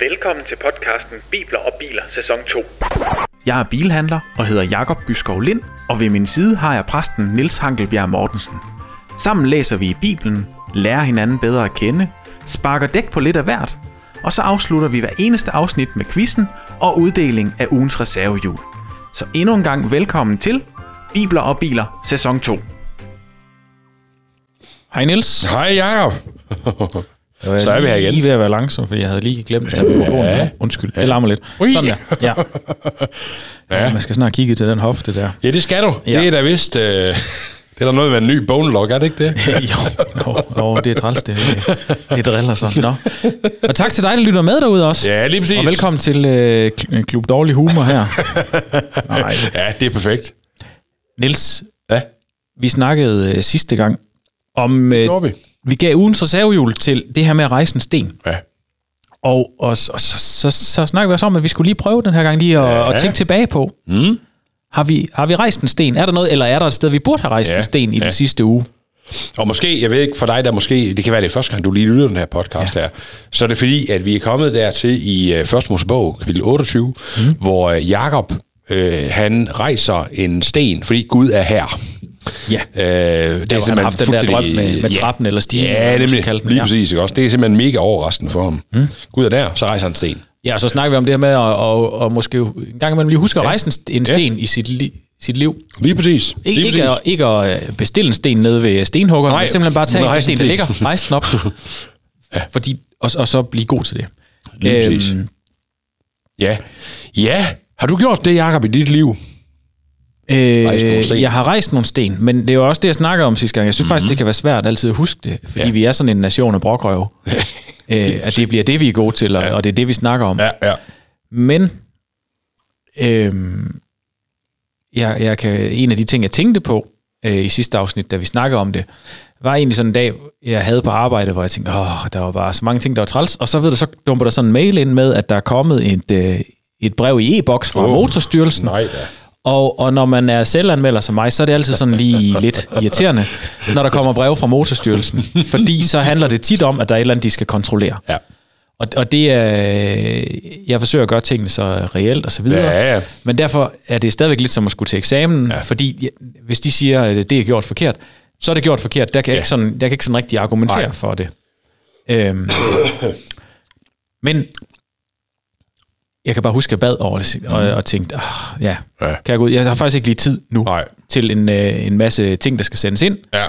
Velkommen til podcasten Bibler og Biler sæson 2. Jeg er bilhandler og hedder Jakob Byskov Lind, og ved min side har jeg præsten Nils Hankelbjerg Mortensen. Sammen læser vi i Bibelen, lærer hinanden bedre at kende, sparker dæk på lidt af hvert, og så afslutter vi hver eneste afsnit med quizzen og uddeling af ugens reservehjul. Så endnu en gang velkommen til Bibler og Biler sæson 2. Hej Niels. Hej Jacob. Så er vi her igen. Lige ved at være langsom, for jeg havde lige glemt at tage mikrofonen. Ja. Ja. Undskyld, det larmer lidt. Ui. Sådan der. Ja. ja. Man skal snart kigge til den hofte der. Ja, det skal du. Ja. Ja. Det er da vist... Øh, det er der noget med en ny bone lock, er det ikke det? jo, jo, jo, det er træls, det, det driller sådan. Nå. Og tak til dig, der lytter med derude også. Ja, lige præcis. Og velkommen til øh, Kl- Klub Dårlig Humor her. Nej. Ja, det er perfekt. Niels, Ja, vi snakkede øh, sidste gang om... Øh, gjorde vi. Vi gav ugens reservehjul til det her med at rejse en sten. Ja. Og, og, så, så, så, så snakkede vi også om, at vi skulle lige prøve den her gang lige at, ja. at tænke tilbage på. Mm. Har vi, har vi rejst en sten? Er der noget, eller er der et sted, vi burde have rejst Ja. en sten i Ja. den sidste uge? Og måske, jeg ved ikke for dig, der måske, det kan være det første gang, du lige lytter den her podcast ja. her, så er det fordi, at vi er kommet dertil i uh, Første Mosebog, kapitel 28, mm. hvor uh, Jakob øh, han rejser en sten, fordi Gud er her. Ja. Øh, det er simpelthen haft den der drøm med- med trappen eller stigen, Ja, nemlig. kalde den, Lige ja. præcis. Ikke også? Det er simpelthen mega overraskende for ham. Mm. Gud er der, så rejser han en sten. Ja, og så snakker vi om det her med at, og, og måske en gang imellem lige huske at Ja. rejse en, st- en Ja. sten i sit, li, sit liv. Lige præcis. Ikke, Lige ikke, at, ikke at øh, bestille en sten nede ved stenhugger, Nej, men simpelthen bare tage en sten, der ligger, rejse den op, ja. fordi, og, og så blive god til det. Lige præcis. Ja. Ja. Har du gjort det, Jacob, i dit liv? Øh, jeg har rejst nogle sten, men det er jo også det, jeg snakker om sidste gang. Jeg synes mm-hmm. faktisk, det kan være svært altid at huske det, fordi ja. Vi er sådan en nation af brokrøv. øh, at det bliver det, vi er gode til, og, ja. og det er det, vi snakker om. Ja, ja. Men øhm, jeg, jeg kan, en af de ting, jeg tænkte på øh, i sidste afsnit, da vi snakkede om det, var egentlig sådan en dag, jeg havde på arbejde, hvor jeg tænkte, åh, der var bare så mange ting, der var træls. Og så, ved du, så dumper der sådan en mail ind med, at der er kommet et, øh, et brev i e-boks fra oh, Motorstyrelsen. Nej da. Og, og når man er selvanmelder som mig, så er det altid sådan lige lidt irriterende, når der kommer brev fra Motorstyrelsen. Fordi så handler det tit om, at der er et eller andet, de skal kontrollere. Ja. Og, og det er, jeg forsøger at gøre tingene så reelt og så videre. Ja, ja. Men derfor er det stadigvæk lidt som at skulle til eksamen, ja. fordi hvis de siger, at det er gjort forkert, så er det gjort forkert. Der kan, ja. Ja. ikke, sådan, der kan ikke sådan rigtig argumentere. Nej. for det. Øhm, men jeg kan bare huske, at jeg bad over det, og, og tænkte, ja, ja, Ja. kan jeg gå ud? Jeg har faktisk ikke lige tid nu Nej. til en, øh, en masse ting, der skal sendes ind. Ja.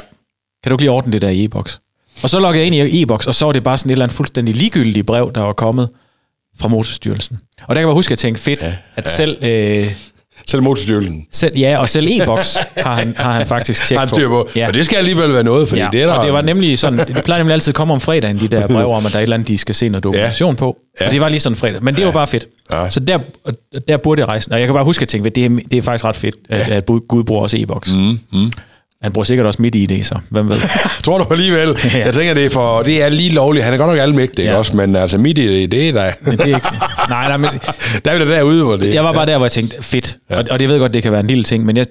Kan du ikke lige ordne det der i e-boks? Og så loggede jeg ind i e-boks, og så var det bare sådan et eller andet fuldstændig ligegyldigt brev, der var kommet fra Motorstyrelsen. Og der kan jeg bare huske, at jeg tænkte, fedt, ja, at ja. selv, øh, Selv motorstyrelsen. selv, ja, og selv e-boks har han, har han faktisk tjekket han styr på. Ja. Og det skal alligevel være noget, fordi Ja, det er der... og det var nemlig sådan, det plejer nemlig altid at komme om fredagen, de der brev om, at der er et eller andet, de skal se noget dokumentation ja. på. Ja. Og det var lige sådan fredag. Men det var bare fedt. Ja. Så der, der burde jeg rejse. Og jeg kan bare huske at tænke, at det er, det er faktisk ret fedt, at, at Gud bruger også e-boks. Mm, mm. Han bruger sikkert også midt i det, så hvem ved. Tror du alligevel? Ja. Jeg tænker, det er, for, det er lige lovligt. Han er godt nok almægtig, Ja. ja. også, men altså midt i det, det er der... Men det er ikke, nej, nej, men der er vi da derude, hvor det... jeg var bare der, hvor jeg tænkte, fedt. Ja. Og, og det jeg ved godt, det kan være en lille ting, men jeg,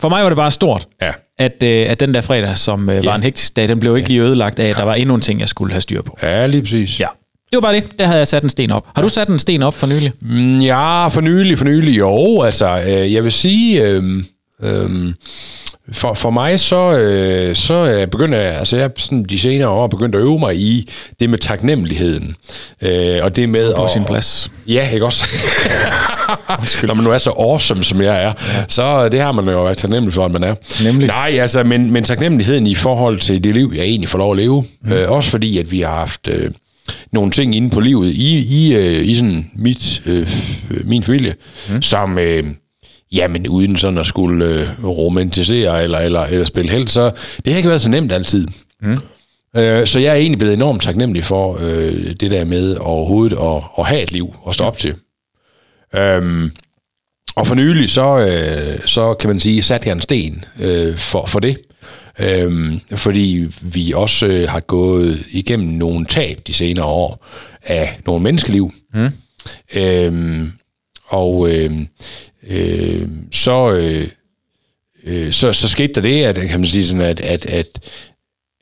for mig var det bare stort, Ja. at, øh, at den der fredag, som øh, var Ja. en hektisk dag, den blev ikke lige ødelagt af, at der var endnu en ting, jeg skulle have styr på. Ja, lige præcis. Ja. Det var bare det. Der havde jeg sat en sten op. Har du sat en sten op for nylig? Mm, Ja, for nylig, for nylig, jo. Altså, øh, jeg vil sige, øh, øh, for, for mig, så, øh, så er jeg begyndt at, altså jeg sådan de senere år begyndt at øve mig i det med taknemmeligheden. Øh, og det med På at, sin plads. Ja, ikke også? Når man nu er så awesome, som jeg er, ja. så det har man jo været taknemmelig for, at man er. Nemlig. Nej, altså, men, men taknemmeligheden i forhold til det liv, jeg egentlig får lov at leve. Mm. Øh, også fordi, at vi har haft øh, nogle ting inde på livet i, i, øh, i sådan mit, øh, min familie, mm. som... Øh, Jamen, uden sådan at skulle øh, romantisere eller, eller, eller spille held, så det har ikke været så nemt altid. Mm. Øh, så jeg er egentlig blevet enormt taknemmelig for øh, det der med overhovedet at, at have et liv at stå op til. Øhm, og for nylig, så, øh, så kan man sige, satte jeg en sten øh, for, for det. Øhm, fordi vi også øh, har gået igennem nogle tab de senere år af nogle menneskeliv. Mm. Øhm, og øh, øh, så, øh, øh, så, så skete der det, at, kan man sige sådan, at, at, at,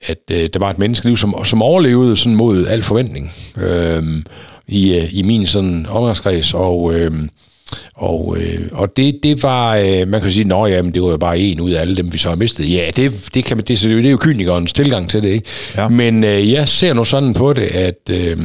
at øh, der var et menneskeliv, som, som overlevede sådan mod al forventning øh, i, øh, i min sådan omgangskreds, og... Øh, og, øh, og det, det var, øh, man kan sige, jamen, det var jo bare en ud af alle dem, vi så har mistet. Ja, det, det, kan man, det, det er jo kynikernes tilgang til det, ikke? Ja. Men øh, jeg ser nu sådan på det, at, øh,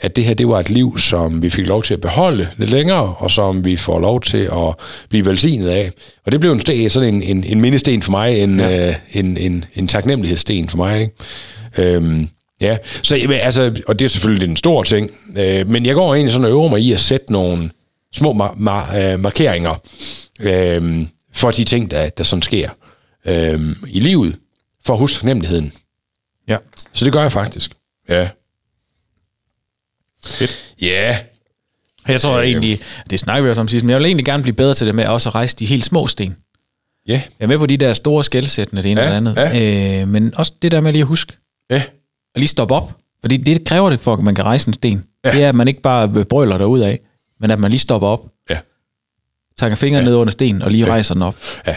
at det her, det var et liv, som vi fik lov til at beholde lidt længere, og som vi får lov til at blive velsignet af. Og det blev en sten, sådan en, en, en mindesten for mig, en, ja. øh, en, en, en taknemmelighedssten for mig, ikke? Øhm, Ja, så altså, og det er selvfølgelig en stor ting, øh, men jeg går egentlig sådan og øver mig i at sætte nogle, små mar- mar- øh, markeringer øh, for de ting, der, der sådan sker øh, i livet, for at huske taknemmeligheden. Ja. Så det gør jeg faktisk. Ja. Fedt. Ja. Jeg tror øh, egentlig, det snakker vi også om sidst, men jeg vil egentlig gerne blive bedre til det med også at rejse de helt små sten. Ja. Jeg er med på de der store skældsættende, det ene Ja, eller andet. ja. Øh, men også det der med lige at huske, Ja. at lige stoppe op. Fordi det kræver det for, at man kan rejse en sten. Ja. Det er, at man ikke bare brøler derud af, men at man lige stopper op, Ja. tager fingeren ja. ned under stenen og lige ja. rejser den op. Ja.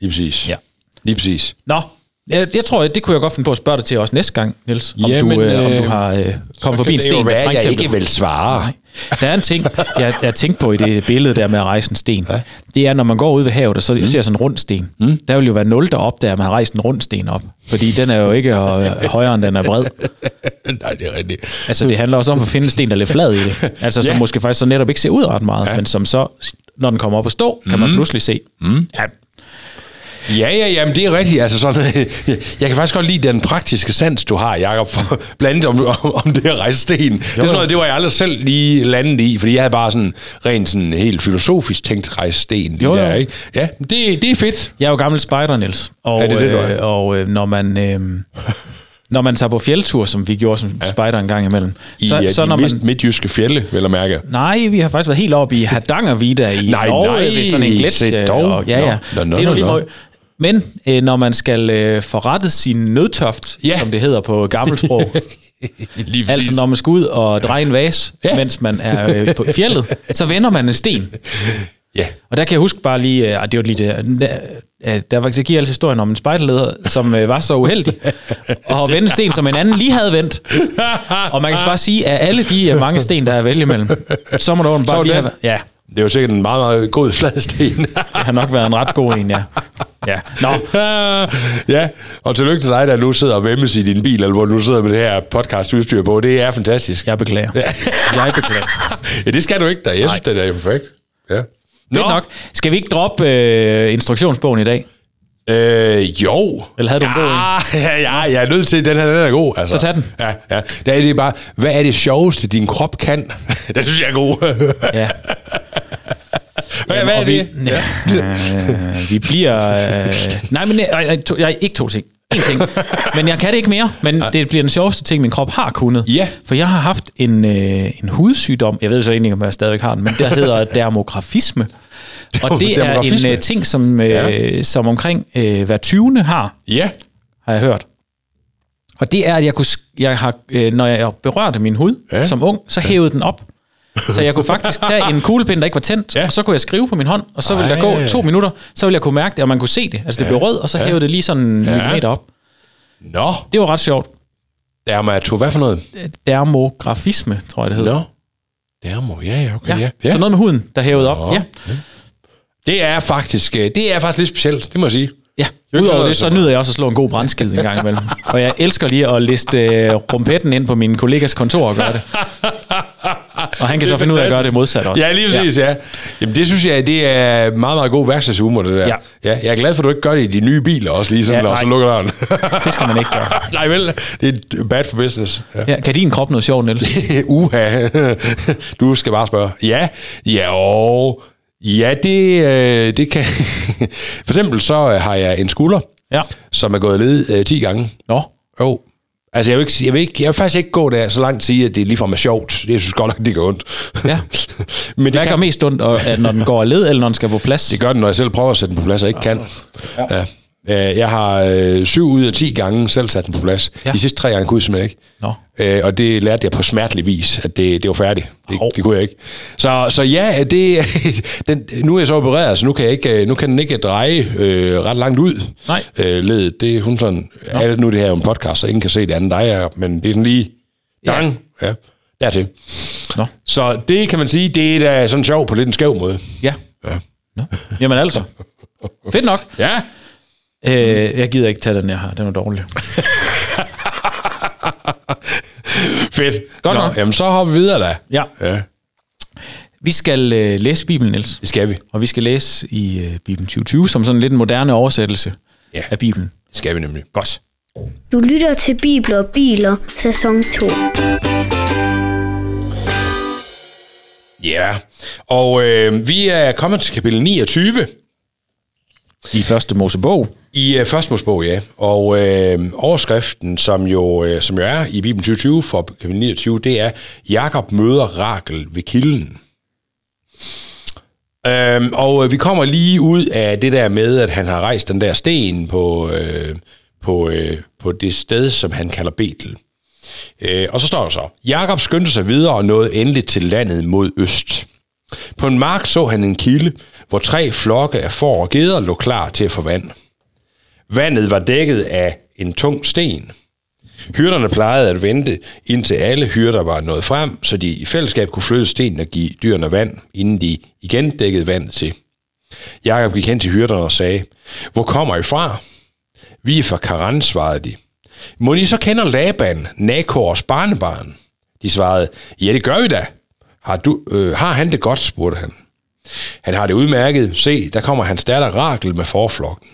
Lige præcis. Ja. Lige præcis. Nå, jeg, jeg tror, det kunne jeg godt finde på at spørge dig til også næste gang, Niels. Om, Jamen, du, øh, om du øh, har øh, kommet forbi en det jo sten, være, der trængte jeg ikke vil svare. Nej. Der er en ting, jeg, jeg tænkte på i det billede der med at rejse en sten. Ja. Det er, når man går ud ved havet, og så mm. ser sådan en rund sten. Mm. Der vil jo være nul, der opdager, at man har rejst en rund sten op. Fordi den er jo ikke øh, højere, end den er bred. Nej, det er rigtigt. Altså, det handler også om at finde en sten, der er lidt flad i det. Altså, som Ja. måske faktisk så netop ikke ser ud ret meget, ja. men som så, når den kommer op at stå, kan man pludselig se. Mm. Ja, Ja, ja, jamen det er rigtigt. Altså sådan, jeg kan faktisk godt lide den praktiske sans, du har, Jacob, for blandt om, om, om det at rejse sten. Det, er sådan noget, det var jeg aldrig selv lige landet i, fordi jeg havde bare sådan rent sådan helt filosofisk tænkt rejse sten. Jo, jo. Der, ikke? Ja, det, det er fedt. Jeg er jo gammel spejder, Niels. Og, Ja, det er det, du er. øh, og øh, når man... Øh, når man tager på fjeldtur, som vi gjorde som ja. spejder en gang imellem, I så, så, så de når man, midtjyske fjelle, vil jeg mærke. Nej, vi har faktisk været helt oppe i Hardangervidda i Nej, Norge nej, ved sådan en gletsjer. Og, ja, ja. Nå, nå, det er nu nå, lige nå. Men øh, når man skal øh, forrette sin nødtøft, Ja. som det hedder på gammelsprog, Lige altså når man skal ud og dreje en vase, Ja. mens man er øh, på fjellet, så vender man en sten. Ja. Og der kan jeg huske bare lige, øh, det var lige det, der, øh, der var, jeg giver altså historien om en spejderleder, som øh, var så uheldig, og vende en sten, som en anden lige havde vendt. Og man kan så bare sige, at alle de øh, mange sten, der er at vælge imellem, så må du Så bare lige den. have, ja, Det er jo sikkert en meget, meget god flad sten. det har nok været en ret god en, ja. Ja, nå, ja, og tillykke til dig, der nu sidder og vemmes i din bil, eller hvor du sidder med det her podcast-udstyr på. Det er fantastisk. jeg beklager. Jeg beklager. Ja, det skal du ikke da. Jeg synes, det er perfekt. Ja. Fedt nok. Skal vi ikke droppe øh, instruktionsbogen i dag? Øh, jo. Eller havde du en god? Ja, ja, jeg er nødt til, den her den er god. Altså. Så tag den. Ja, ja. Der er det bare, hvad er det sjoveste, din krop kan? det synes jeg er god. Ja. Hvad, Jamen, hvad er det? Vi, ja. øh, vi bliver... Øh, nej, men nej, nej, to, jeg, ikke to ting. En ting. Men jeg kan det ikke mere. Men det bliver den sjoveste ting, min krop har kunnet. Ja. For jeg har haft en, øh, en hudsygdom. Jeg ved så egentlig ikke, om jeg stadigvæk har den. Men der hedder dermografisme. Og det er en øh, ting, som, øh, Ja. som omkring øh, hver 20. har, Ja. har jeg hørt. Og det er, at jeg, kunne, jeg har, øh, når jeg berørte min hud Ja. ja. som ung, så hævede den op. Så jeg kunne faktisk tage en kuglepind, der ikke var tændt, Ja. ja. og så kunne jeg skrive på min hånd, og så ville der Ej. gå to minutter, så ville jeg kunne mærke det, og man kunne se det. Altså det blev rød, og så hævede det lige sådan en Ja. millimeter op. Nå, Det var ret sjovt. dermato, hvad for noget? Dermografisme, tror jeg det hedder. Nå. Dermo, ja, ja, okay, ja. Ja. ja. Så noget med huden, der hævede op. Nå. Ja. Det er faktisk, øh, det er faktisk lidt specielt, det må jeg sige. Ja, er udover det, så nyder jeg også at slå en god brændskid en gang imellem. Og jeg elsker lige at liste øh, rumpetten ind på min kollegas kontor og gøre det. Og han kan så finde ud af at gøre det modsat også. Ja, lige præcis, ja. ja. Jamen, det synes jeg, det er meget, meget god værkstedshumor, det der. Ja. ja. Jeg er glad for, at du ikke gør det i de nye biler også, lige sådan, Ja, og så lukker døren. Det skal man ikke gøre. nej, vel, det er bad for business. Ja. Ja, kan din krop noget sjovt, Niels? Uha. du skal bare spørge. Ja, ja, og... Ja, det, øh, det kan... for eksempel så har jeg en skulder, Ja. som er gået ned øh, 10 gange. Nå, Jo. Altså, jeg vil, ikke, jeg, vil ikke, jeg vil faktisk ikke gå der så langt sige, at det ligefrem er sjovt. Det synes godt nok, det gør ondt. Ja. Men det, hvad gør kan, mest ondt, når den går af led, eller når den skal på plads? det gør den, når jeg selv prøver at sætte den på plads, og ikke kan. Ja. Øh, Jeg har øh, syv ud af 10 gange selv sat den på plads. Ja. De sidste tre gange kunne jeg simpelthen ikke. Nå. Øh, og det lærte jeg på smertelig vis, at det, det var færdigt. Det, Hov. det kunne jeg ikke. Så, så ja, det, den, nu er jeg så opereret, så nu kan, jeg ikke, øh, nu kan den ikke dreje øh, ret langt ud. Nej. Øh, ledet. Det hun sådan, nu er det her en podcast, så ingen kan se det andet dig, er, men det er sådan lige, dang, ja, ja dertil. Nå. Så det kan man sige, det er da sådan sjov på lidt en skæv måde. Ja. Ja. Nå. Jamen altså. Fedt nok. Ja. Øh, jeg gider ikke tage den, jeg har. Den er dårlig. Fedt. Godt Nå, nok. Jamen, så hopper vi videre da. Ja. Ja, Vi skal øh, læse Bibelen, Niels. det skal vi. Og vi skal læse i øh, Bibelen 2020, som sådan lidt en moderne oversættelse Ja. af Bibelen. Det skal vi nemlig. Godt. Du lytter til Bibler og Biler, sæson 2. Ja, og øh, vi er kommet til kapitel 29 i første Mosebog. i uh, første Mosebog, ja. Og øh, overskriften, som jo, øh, som jo er i Bibelen 2020 for kapitel 29, det er, Jakob møder Rakel ved kilden. Øhm, og øh, vi kommer lige ud af det der med, at han har rejst den der sten på, øh, på, øh, på det sted, som han kalder Betel. Øh, og så står der så, Jakob skyndte sig videre og nåede endelig til landet mod øst. På en mark så han en kilde, hvor tre flokke af får og geder lå klar til at få vand. Vandet var dækket af en tung sten. Hyrderne plejede at vente, indtil alle hyrder var nået frem, så de i fællesskab kunne flytte stenen og give dyrene vand, inden de igen dækkede vand til. Jakob gik hen til hyrderne og sagde, Hvor kommer I fra? Vi er fra Karan, svarede de. Må I så kender Laban, Nakors barnebarn? De svarede, ja det gør vi da. Har, du, øh, har han det godt, spurgte han. Han har det udmærket. Se, der kommer hans datter Rakel med forflokken.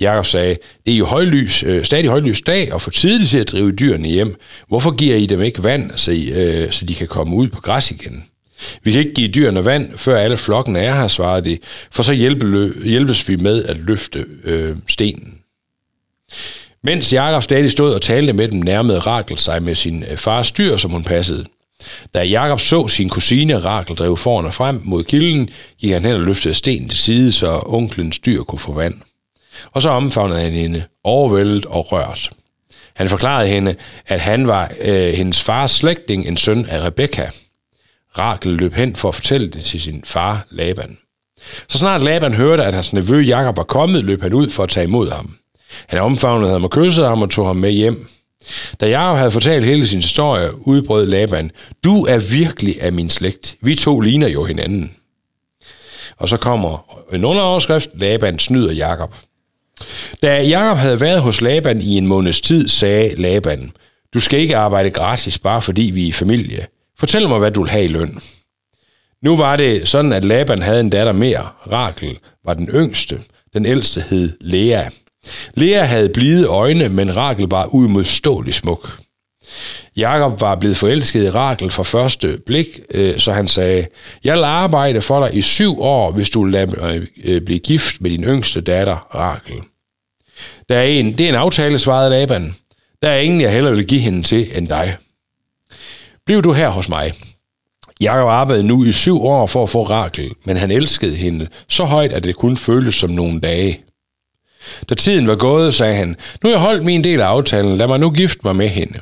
Jakob sagde, det er jo højlys, øh, stadig højlys dag, og for tidligt til at drive dyrene hjem. Hvorfor giver I dem ikke vand, så, I, øh, så de kan komme ud på græs igen? Vi kan ikke give dyrene vand, før alle flokken er her, svarede de, for så hjælpe, hjælpes vi med at løfte øh, stenen. Mens Jakob stadig stod og talte med dem, nærmede Rakel sig med sin øh, fars dyr, som hun passede. Da Jakob så sin kusine Rakel drive foran og frem mod kilden, gik han hen og løftede stenen til side, så onklens dyr kunne få vand. Og så omfavnede han hende, overvældet og rørt. Han forklarede hende, at han var øh, hendes fars slægtning, en søn af Rebekka. Rakel løb hen for at fortælle det til sin far Laban. Så snart Laban hørte, at hans nevø Jakob var kommet, løb han ud for at tage imod ham. Han omfavnede ham og kyssede ham og tog ham med hjem. Da Jakob havde fortalt hele sin historie, udbrød Laban, du er virkelig af min slægt. Vi to ligner jo hinanden. Og så kommer en underoverskrift, Laban snyder Jakob. Da Jakob havde været hos Laban i en måneds tid, sagde Laban, du skal ikke arbejde gratis, bare fordi vi er i familie. Fortæl mig, hvad du vil have i løn. Nu var det sådan, at Laban havde en datter mere. Rakel var den yngste. Den ældste hed Lea. Lea havde blide øjne, men Rakel var uimodståelig smuk. Jakob var blevet forelsket i Rakel fra første blik, øh, så han sagde, jeg vil arbejde for dig i syv år, hvis du lader mig øh, blive gift med din yngste datter, Rakel. Der er en, det er en aftale, svarede Laban. Der er ingen, jeg hellere vil give hende til end dig. Bliv du her hos mig. Jakob arbejdede nu i syv år for at få Rakel, men han elskede hende så højt, at det kun føltes som nogle dage. Da tiden var gået, sagde han, nu har jeg holdt min del af aftalen, lad mig nu gifte mig med hende.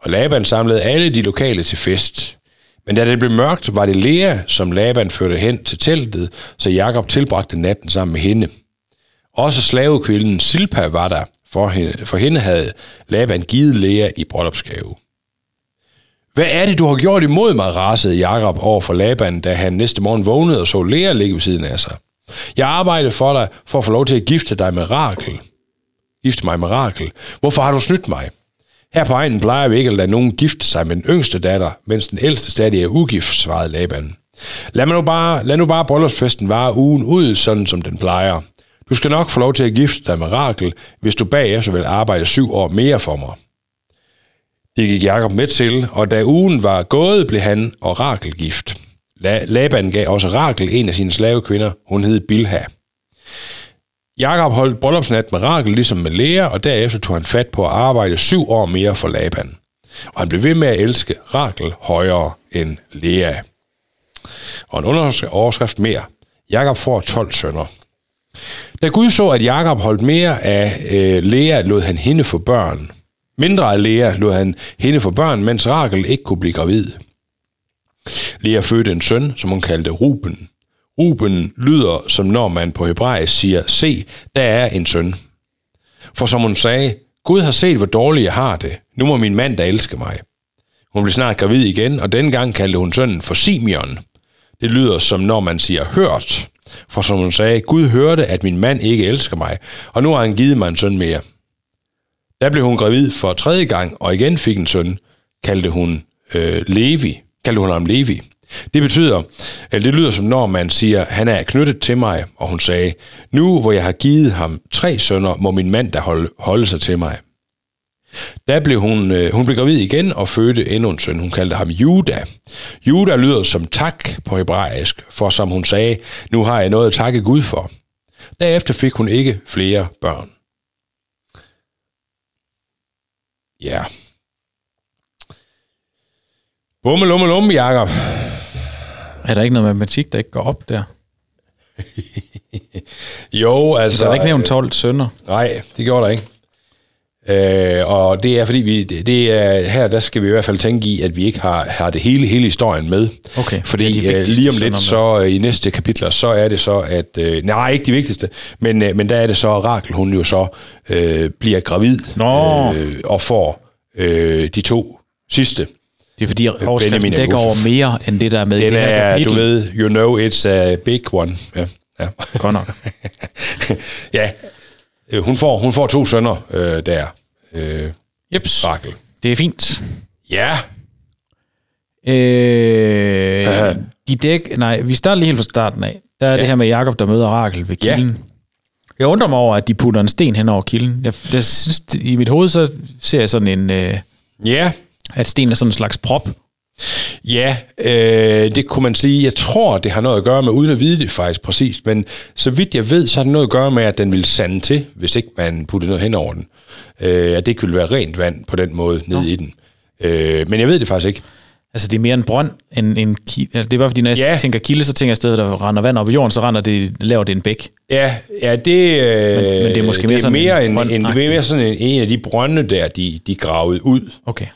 Og Laban samlede alle de lokale til fest. Men da det blev mørkt, var det Lea, som Laban førte hen til teltet, så Jakob tilbragte natten sammen med hende. Også slavekvinden Silpa var der, for hende, for hende havde Laban givet Lea i bryllupsgave. Hvad er det, du har gjort imod mig, rasede Jakob over for Laban, da han næste morgen vågnede og så Lea ligge ved siden af sig. Jeg arbejdede for dig, for at få lov til at gifte dig med Rakel. Gifte mig med Rakel. Hvorfor har du snydt mig? Her på egnen plejer vi ikke at lade nogen gifte sig med den yngste datter, mens den ældste stadig er ugift, svarede Laban. Lad, mig nu bare, lad nu bare bryllupsfesten vare ugen ud, sådan som den plejer. Du skal nok få lov til at gifte dig med Rakel, hvis du bagefter vil arbejde syv år mere for mig. Det gik Jakob med til, og da ugen var gået, blev han og Rakel gift. La- Laban gav også Rakel en af sine slavekvinder. Hun hed Bilha. Jakob holdt bryllupsnat med Rakel ligesom med Lea, og derefter tog han fat på at arbejde syv år mere for Laban. Og han blev ved med at elske Rakel højere end Lea. Og en underoverskrift mere. Jakob får 12 sønner. Da Gud så, at Jakob holdt mere af øh, Lea, lod han hende få børn. Mindre af Lea lod han hende få børn, mens Rakel ikke kunne blive gravid. Lea fødte en søn, som hun kaldte Ruben. Ruben lyder, som når man på hebraisk siger, se, der er en søn. For som hun sagde, Gud har set, hvor dårligt jeg har det. Nu må min mand, da elske mig. Hun blev snart gravid igen, og dengang gang kaldte hun sønnen for Simeon. Det lyder som når man siger hørt. For som hun sagde, Gud hørte, at min mand ikke elsker mig, og nu har han givet mig en søn mere. Der blev hun gravid for tredje gang, og igen fik en søn, kaldte hun øh, Levi. Kaldte hun ham Levi. Det betyder, eller det lyder som når man siger, han er knyttet til mig, og hun sagde, nu hvor jeg har givet ham tre sønner, må min mand da holde, holde sig til mig. Da blev hun, øh, hun blev gravid igen og fødte endnu en søn. Hun kaldte ham Juda. Juda lyder som tak på hebraisk, for som hun sagde, nu har jeg noget at takke Gud for. Derefter fik hun ikke flere børn. Ja. Bummelummelum, Jakob. Jacob. Er der ikke noget matematik, der ikke går op der? Jo, altså... Der er ikke nævnt 12 sønner. Nej, det gjorde der ikke. Øh, og det er fordi, vi, det, er, her der skal vi i hvert fald tænke i, at vi ikke har, har det hele, hele historien med. Okay, Fordi det de øh, lige om lidt, så øh, i næste kapitler, så er det så, at... Øh, nej, ikke de vigtigste, men, øh, men der er det så, at Rakel, hun jo så øh, bliver gravid Nå. øh, og får øh, de to sidste. Det er fordi, overskriften Benjamin og dækker over mere, end det der er med i Den det her er, kapitel. du ved, you know it's a big one. Ja, ja. Godt nok. ja. Øh, hun, får, hun får to sønner øh, der. Øh, Jeps. Rakel. Det er fint. Ja. Øh, de dæk, nej, vi starter lige helt fra starten af. Der er ja. det her med Jakob der møder Rakel ved Ja. kilden. Jeg undrer mig over, at de putter en sten hen over kilden. Jeg, jeg synes, i mit hoved så ser jeg sådan en, øh, Ja. At sten er sådan en slags prop. Ja, øh, det kunne man sige. Jeg tror, det har noget at gøre med, uden at vide det faktisk præcis, men så vidt jeg ved, så har det noget at gøre med, at den vil sande til, hvis ikke man putter noget hen over den. Øh, at det ikke vil være rent vand på den måde ned i den. Øh, men jeg ved det faktisk ikke. Altså, det er mere en brønd end en kilde. Altså, det er bare fordi, når jeg Ja. tænker kilde, så tænker jeg stedet, der render vand op i jorden, så render det, laver det en bæk. Ja, ja det, øh, Men- men det er måske det mere er sådan mere en en, en, det er mere sådan en, en af de brønde der, de, de gravede ud, Okay.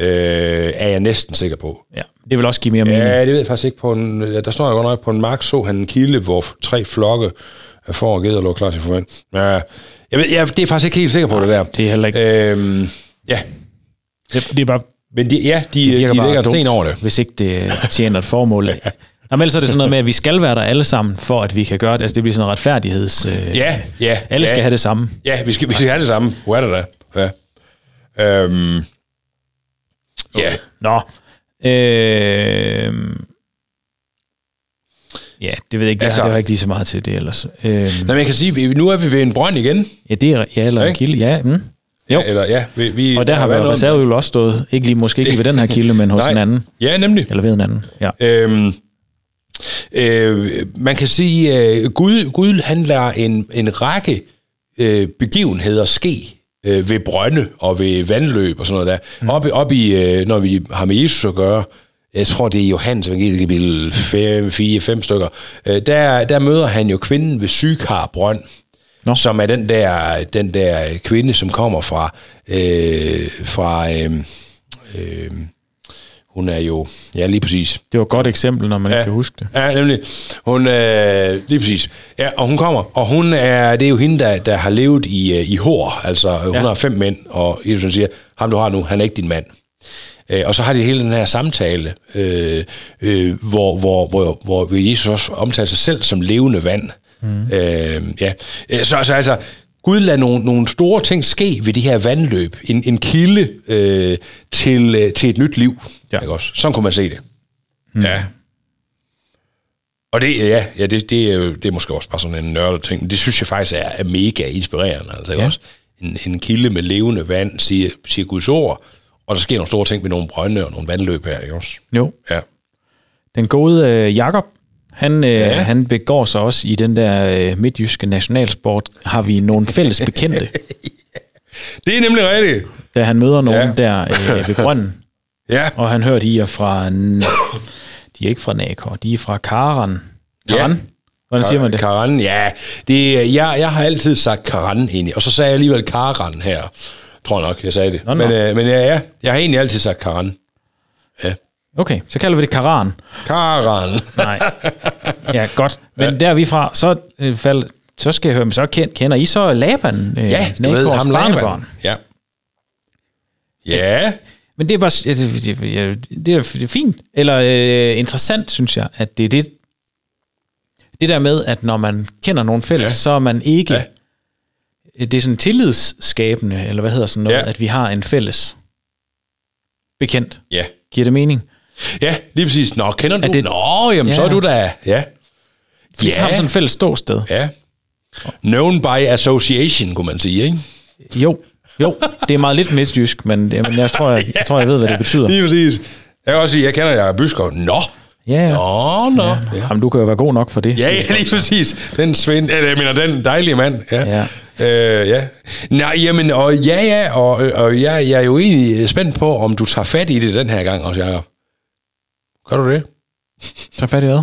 Øh, er jeg næsten sikker på. Ja, det vil også give mere mening. Ja, det ved jeg faktisk ikke. På en, der står jeg godt nok, på en mark så han en kilde, hvor tre flokke af får og geder lå klar til forvent. Ja, jeg ved, jeg, det er faktisk ikke helt sikker på, det der. Det er heller ikke... Øhm, ja, Det, det er bare men de, ja, de, det de, lægger en sten over det. hvis ikke det tjener et formål. Jamen, ellers er det sådan noget med, at vi skal være der alle sammen, for at vi kan gøre det. Altså, det bliver sådan en retfærdigheds... Øh, Ja, ja. Alle ja, skal have det samme. Ja, vi skal, vi skal have det samme. Hvor er det da? Ja. Øhm, ja. Nå. Øh, ja, det ved jeg ikke. Altså, Altså- det har jeg ikke lige så meget til det ellers. Øh, Nå, men jeg kan sige, nu er vi ved en brønd igen. ja, det er... Ja, eller en Ikke? kilde. Ja, mm. Jo. Ja, eller, ja, vi, vi, Og der har været reserveøl også stået. Ikke lige, måske ikke lige ved den her kilde, men hos Nej. en anden. Ja, nemlig. Eller ved en anden. Ja. Øhm, øh, man kan sige, øh, Gud, Gud han lader en, en række øh, begivenheder ske øh, ved brønde og ved vandløb og sådan noget der. Mm. Op, i- op i, øh, når vi har med Jesus at gøre, jeg tror, det er Johannes evangeliet, kapitel 5, 4, 5 stykker, øh, der, der møder han jo kvinden ved Sykar Brønd, Nå. som er den der, den der kvinde, som kommer fra, øh, fra øh, øh, hun er jo, ja lige præcis, Det var et godt eksempel, når man ja. ikke kan huske det. Ja, nemlig. Hun, øh, lige præcis. Ja, og hun kommer, og hun er, det er jo hende, der, der har levet i, øh, i hår. Altså, hun Ja. har fem mænd, og Jesus siger, ham du har nu, han er ikke din mand. Øh, og så har de hele den her samtale, øh, øh, hvor, hvor, hvor, hvor Jesus også omtaler sig selv som levende vand. Mm. Øh, ja. Øh, Så, så altså, Gud lader nogle, nogle store ting ske ved de her vandløb. En, en kilde øh, til, øh, til et nyt liv. Ja. Ikke også? Sådan kunne man se det. Mm. Ja. Og det, ja, ja det, det, er jo, det er måske også bare sådan en nørdet ting, men det synes jeg faktisk er, er mega inspirerende. Altså. Ja. også? En, en kilde med levende vand, siger, siger Guds ord, og der sker nogle store ting med nogle brønde og nogle vandløb her, ikke også? Jo. Ja. Den gode øh, Jakob, han, øh, Ja. ja. han begår sig også i den der øh, midtjyske nationalsport. Har vi nogle fælles bekendte, Det er nemlig rigtigt. da han møder nogen Ja. ja. der øh, ved brønden. Ja. Og han hører, de er fra... De er ikke fra Nakor, de er fra Karan. Ja. Karan? Hvordan siger man det? Karan, ja. Det, er- jeg, jeg har altid sagt Karan egentlig, og så sagde jeg alligevel Karan her. Tror nok, jeg sagde det. Nå, nå. Men, øh, men ja, ja, jeg har egentlig altid sagt Karan. Okay, så kalder vi det Karan. Karan. Nej. Ja, godt. Men der er vi fra, så øh, fald, så skal jeg høre, men så kend, kender I så Laban? Øh, Ja, du ved ham? Laban. Ja. Ja. Men det er bare, ja, det, det, ja, det, er, det er fint, eller øh, interessant, synes jeg, at det er det, det der med, at når man kender nogen fælles, ja. Ja. så er man ikke, Ja. ja. det er sådan tillidsskabende, eller hvad hedder sådan noget, ja. Ja. at vi har en fælles bekendt. Ja. Giver det mening? Ja, lige præcis. Nå, kender du? Er det- Nå, jamen, Ja. så er du da... Ja. Vi har sådan et fælles ståsted. Ja. Known by association, kunne man sige, ikke? Jo, jo, det er meget lidt midtjysk, men, det, men jeg, tror, jeg, jeg tror, jeg ved, hvad det betyder. Lige præcis. Jeg kan også sige, jeg kender Jacob Byskov. Nå. Ja, ja. Nå, nå. Ja, ja. Jamen, du kan jo være god nok for det. Ja, ja, lige præcis. Den Svend, eller jeg mener, den dejlige mand. Ja. Ja. Øh, ja. Nej, jamen, og ja, ja, og, og jeg, jeg er jo egentlig spændt på, om du tager fat i det den her gang også, Jacob. Gør du det? Så fat i hvad?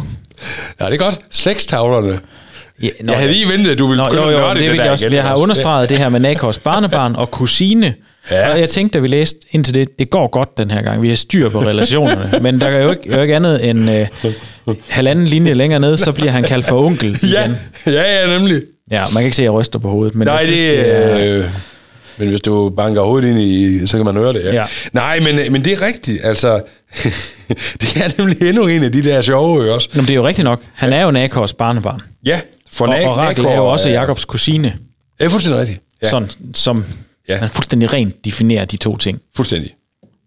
Ja, det er godt. Slægstavlerne. Ja, Jeg havde lige ventet, at du ville Nå, jo, jo, nørde i det vil der jeg også. igen, Jeg har understreget det her med Nakors barnebarn og kusine. Ja. Og jeg tænkte, da vi læste ind til det, det går godt den her gang. Vi har styr på relationerne. Men der er jo ikke, jo ikke andet end øh, halvanden linje længere ned, så bliver han kaldt for onkel Ja, igen. ja, ja, nemlig. Ja, man kan ikke se, at jeg ryster på hovedet. Men Nej, jeg synes, det, det er, øh, men hvis du banker hovedet ind i, så kan man høre det, ja. Ja. Nej, men, men det er rigtigt, altså, det er nemlig endnu en af de der sjove også. Nå, men det er jo rigtigt nok. Han er jo Nakors barnebarn. Ja, for Og, Nak- og Rakel Nakor er jo også er- Jakobs kusine. Ja, fuldstændig rigtigt. Ja, Sådan, som Ja. man fuldstændig rent definerer de to ting. fuldstændig.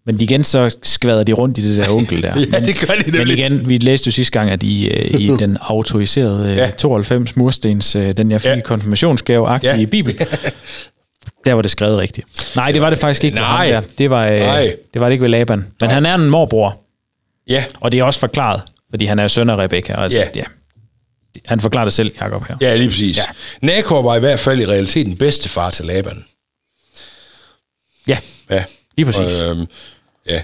Men igen, så skvader de rundt i det der onkel der. Ja, det gør de Men nemlig. igen, vi læste jo sidste gang, at i, øh, i den autoriserede Ja. ja. 92 murstens, øh, den jeg fik Ja. konfirmationsgave-agtige ja. bibel, der var det skrevet rigtigt. Nej, det var det faktisk ikke. Nej. ham. Det var, øh, Nej. det var det ikke ved Laban. Men han er en morbror, Ja, og det er også forklaret, fordi han er søn af Rebekka. Altså, Ja. ja. Han forklarer det selv, Jacob her. ja, lige præcis. Ja. Nakor var i hvert fald i realiteten bedstefar til Laban. Ja, Ja. lige præcis. Og, øhm, ja.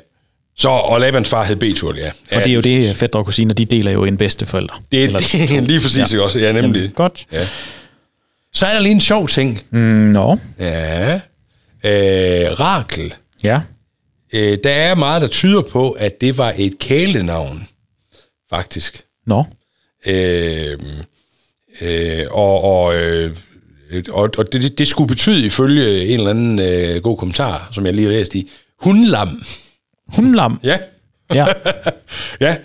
Så, og Labans far hed Betul, ja. ja. og det er jo det, fædre og kusiner, de deler jo en. Det er, Eller- det er lige præcis ja. også, ja, nemlig. Jamen, godt. Ja. Så er der lige en sjov ting. Mm, Nå, Ja. Øh, Rakel. ja. Øh, der er meget, der tyder på, at det var et kælenavn, faktisk. Nå, Øh, øh, og og, øh, og, og det, det skulle betyde, ifølge en eller anden øh, god kommentar, som jeg lige har læst i, hundlam. hundlam. Ja. Ja, Ja,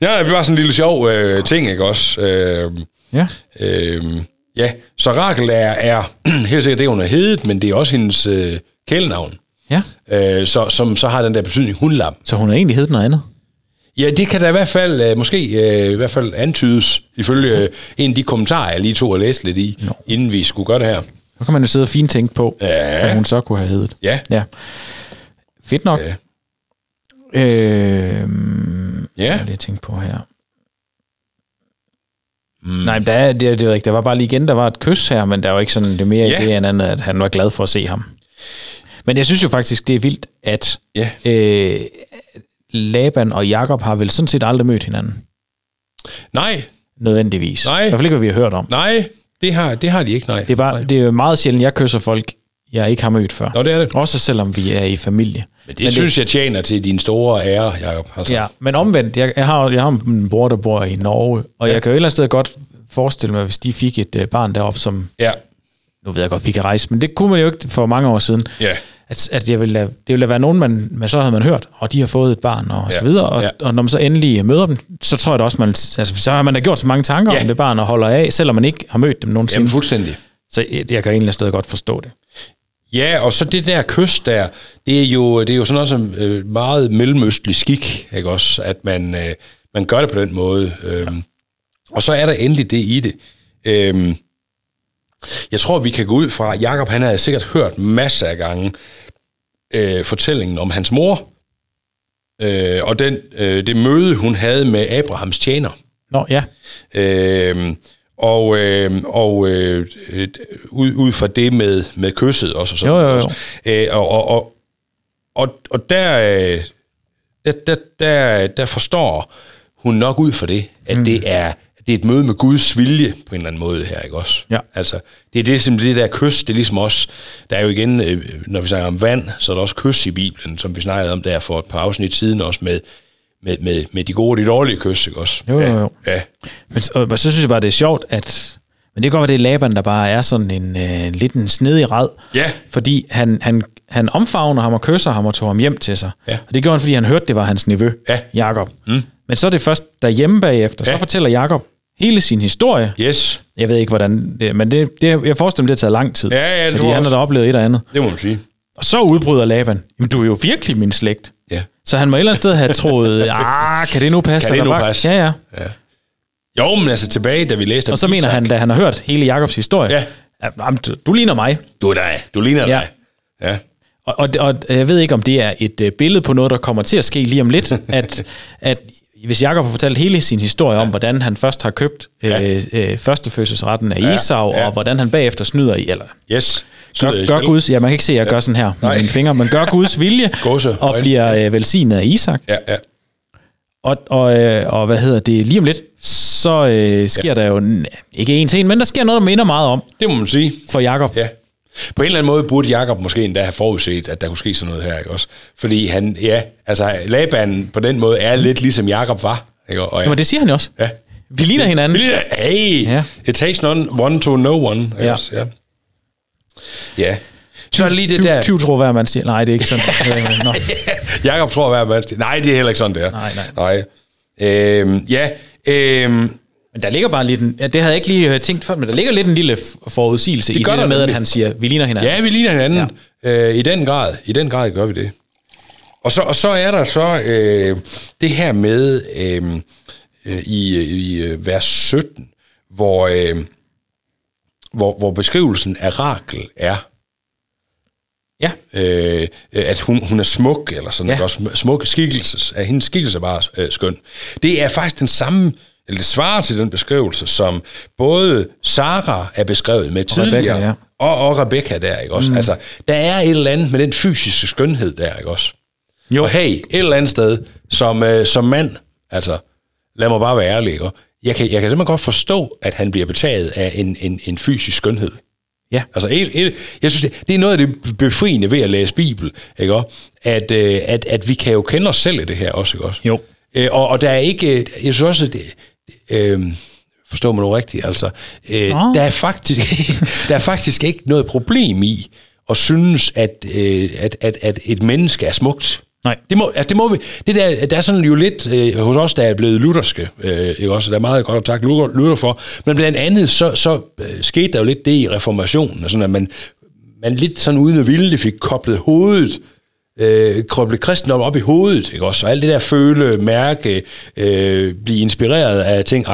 ja det var sådan en lille sjov øh, ting, ikke også? Øh, ja. øh, ja, så Rakel er, er helt sikkert det, hun er hedet, men det er også hendes øh, kælenavn, ja. øh, så, som så har den der betydning hundlam. Så hun har egentlig heddet noget andet. Ja, det kan da i hvert fald, øh, måske øh, i hvert fald antydes, ifølge øh, en af de kommentarer, jeg lige tog og læste lidt i, Nå. inden vi skulle gøre det her. Så kan man jo sidde og fint tænke på, Ja. hvad hun så kunne have heddet. Ja, Ja. Fedt nok. Ja. Øh, ja. jeg lige tænke på her. Mm. Nej, men der er, det, er- det er rigtigt. Der var bare lige igen, der var et kys her, men der var ikke sådan, det er mere yeah. det end andet, at han var glad for at se ham. Men jeg synes jo faktisk, det er vildt, at ja. øh, Laban og Jakob har vel sådan set aldrig mødt hinanden. Nej, Nødvendigvis. Nej. I hvert fald ikke, hvad vi har hørt om. nej, det har, det har de ikke, nej. Det er, bare, det er jo meget sjældent, jeg kysser folk, jeg ikke har mødt før. Nå, det er det. Også selvom vi er i familie. Men det men synes jeg tjener til din store ære, Jacob. Altså. Ja, men omvendt, jeg, jeg, har, jeg har en bror, der bor i Norge, og ja. jeg kan jo et eller andet sted godt forestille mig, hvis de fik et øh, barn deroppe, som, Ja, nu ved jeg godt, vi kan rejse, men det kunne man jo ikke for mange år siden, ja, at, at jeg ville, lade- det ville være nogen, man, man så havde man hørt, og de har fået et barn, og Ja. så videre, og, Ja. og når man så endelig møder dem, så tror jeg da også, man, altså, så har man da gjort så mange tanker Ja. om det barn, og holder af, selvom man ikke har mødt dem nogensinde. jamen fuldstændig. så jeg, jeg kan egentlig sted godt forstå det. Ja, og så det der kys der, det er jo, det er jo sådan noget som øh, meget mellemøstlig skik, ikke også, at man, øh, man gør det på den måde. Øhm, og så er der endelig det i det. Øhm, jeg tror, vi kan gå ud fra, Jakob han havde sikkert hørt masser af gange øh, fortællingen om hans mor, øh, og den, øh, det møde, hun havde med Abrahams tjener. Nå, ja. Øh, og øh, og øh, ud, ud fra det med, med kysset også. Og sådan Jo, jo, jo. Også. Øh, og, og, og, og, og der, øh, der, der, der, der forstår hun nok ud for det, at mm. det er det er et møde med Guds vilje på en eller anden måde, her, ikke også? Ja. Altså, det er det, som det der kys, det er ligesom også, der er jo igen, øh, når vi snakker om vand, så er der også kys i Bibelen, som vi snakkede om der for et par afsnit siden også med, med, med, med de gode og de dårlige kys, ikke også? Jo, jo, jo. Ja. Men, og, og så synes jeg bare, det er sjovt, at... Men det kan godt være, det er Laban, der bare er sådan en øh, lidt en snedig rad. Ja. Fordi han, han, han omfavner ham og kysser ham og tog ham hjem til sig. Ja. Og det gjorde han, fordi han hørte, det var hans nevø, Ja. Jakob. Mm. Men så er det først derhjemme bagefter, ja. Så fortæller Jakob hele sin historie. Yes, Jeg ved ikke, hvordan det men det, det, jeg forestiller mig, det har taget lang tid. Ja, ja, det fordi han har da oplevet et og andet. det må man sige. Og så udbryder Laban, jamen du er jo virkelig min slægt. Ja. Så han må et eller andet sted have troet, ah, kan det nu passe? Kan det nu hvad? passe? Ja, ja. Jo, men altså tilbage, da vi læste Og så mener Isak. han, da han har hørt hele Jakobs historie, Ja. jamen, du, du ligner mig. Du er dig, du ligner Ja. dig. Ja. Og, og, og jeg ved ikke, om det er et øh, billede på noget, der kommer til at ske lige om lidt, at, at hvis Jakob har fortalt hele sin historie om, hvordan han først har købt øh, øh, førstefødselsretten af Esau, ja. og hvordan han bagefter snyder i, eller Yes. Gør, gør Guds, ja, man kan ikke se, at jeg gør sådan her med Nej. mine fingre, men gør Guds vilje, Gåse og bliver øh, velsignet af Isak. Ja, ja. Og, og, øh, og hvad hedder det, lige om lidt, så øh, sker ja. der jo, ikke en til en, men der sker noget, der minder meget om Det må man sige. for Jakob. Ja. På en eller anden måde burde Jakob måske endda have forudset, at der kunne ske sådan noget her, ikke også? Fordi han, ja, altså Laban på den måde er lidt ligesom Jakob var, ikke? Og, ja. Jamen, det siger han jo også. ja. Vi ligner hinanden. Vil I- Hey, Ja. ja. it takes none, one to no one. ikke Ja. også? ja. Ja. Så er lige det der... 20 tror hver mand siger. Nej, det er ikke sådan. Nå. Jakob tror hver mand. Nej, det er heller ikke sådan, det er. Nej, nej. nej. Øhm, ja, øhm, Men der ligger bare lidt en, ja, det havde jeg ikke lige øh, tænkt før, men der ligger lidt en lille forudsigelse i gør det der med, at han siger, vi ligner hinanden. ja, vi ligner hinanden. Ja. Øh, I den grad. I den grad gør vi det. Og så, og så er der så øh, det her med øh, øh, i, i øh, vers 17, hvor, øh, hvor, hvor beskrivelsen af Rakel er, ja. øh, at hun, hun er smuk, eller sådan Ja. også smukke skikkelses, at hendes skikkelse er bare øh, skøn. Det er faktisk den samme, eller det svarer til den beskrivelse, som både Sara er beskrevet med tidligere, Rebecca, ja. og, og Rebecca der, ikke også? Mm. Altså, der er et eller andet med den fysiske skønhed der, ikke også? Jo. Og hey, et eller andet sted, som, øh, som mand, altså, lad mig bare være ærlig, ikke? Jeg kan, jeg kan simpelthen godt forstå, at han bliver betaget af en, en, en fysisk skønhed. Ja. Altså, et, et, jeg synes, det, det er noget af det befriende ved at læse Bibel, ikke også? At, øh, at, at vi kan jo kende os selv i det her også, ikke også? Jo. Øh, og, og der er ikke, jeg synes også, at det, øh, forstå mig nu rigtigt, altså, øh, Nå. der, er faktisk, der er faktisk ikke noget problem i at synes, at, øh, at, at, at et menneske er smukt. Nej. Det må, altså det må vi, det der, der er sådan jo lidt øh, hos os, der er blevet lutherske, øh, ikke også, der er meget godt at takke Luther, Luther for, men blandt andet så, så øh, skete der jo lidt det i reformationen, sådan at man, man lidt sådan uden at ville fik koblet hovedet, øh, koblet kristendom op i hovedet, ikke også, og alt det der føle, mærke, øh, blive inspireret af ting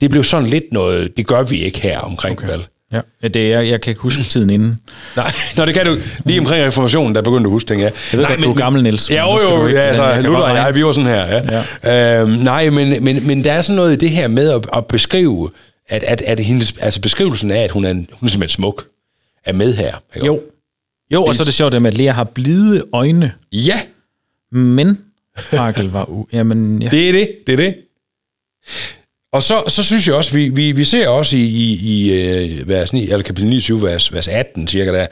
det blev sådan lidt noget, det gør vi ikke her omkring, okay. vel? Ja, det er, jeg kan ikke huske tiden inden. Nej, Nå, det kan du. Lige omkring reformationen, der begyndte du at huske ting, ja. Jeg ved nej, godt, du er gammel, Niels, men Ja, jo, jo, ja, altså, jeg Luther og jeg, vi var sådan her, ja. ja. Øhm, nej, men, men, men der er sådan noget i det her med at, at beskrive, at, at, at hendes, altså beskrivelsen af, at hun er, en- hun er simpelthen smuk, er med her. Ikke? Jo. Jo, og så er det sjovt, at Lea har blide øjne, Ja, men Rakel var u... Jamen, ja. det er det, det er det. Og så, så synes jeg også, vi, vi, vi ser også i, i, i øh, vers 9, eller kapitel 29, vers, vers 18 cirka der,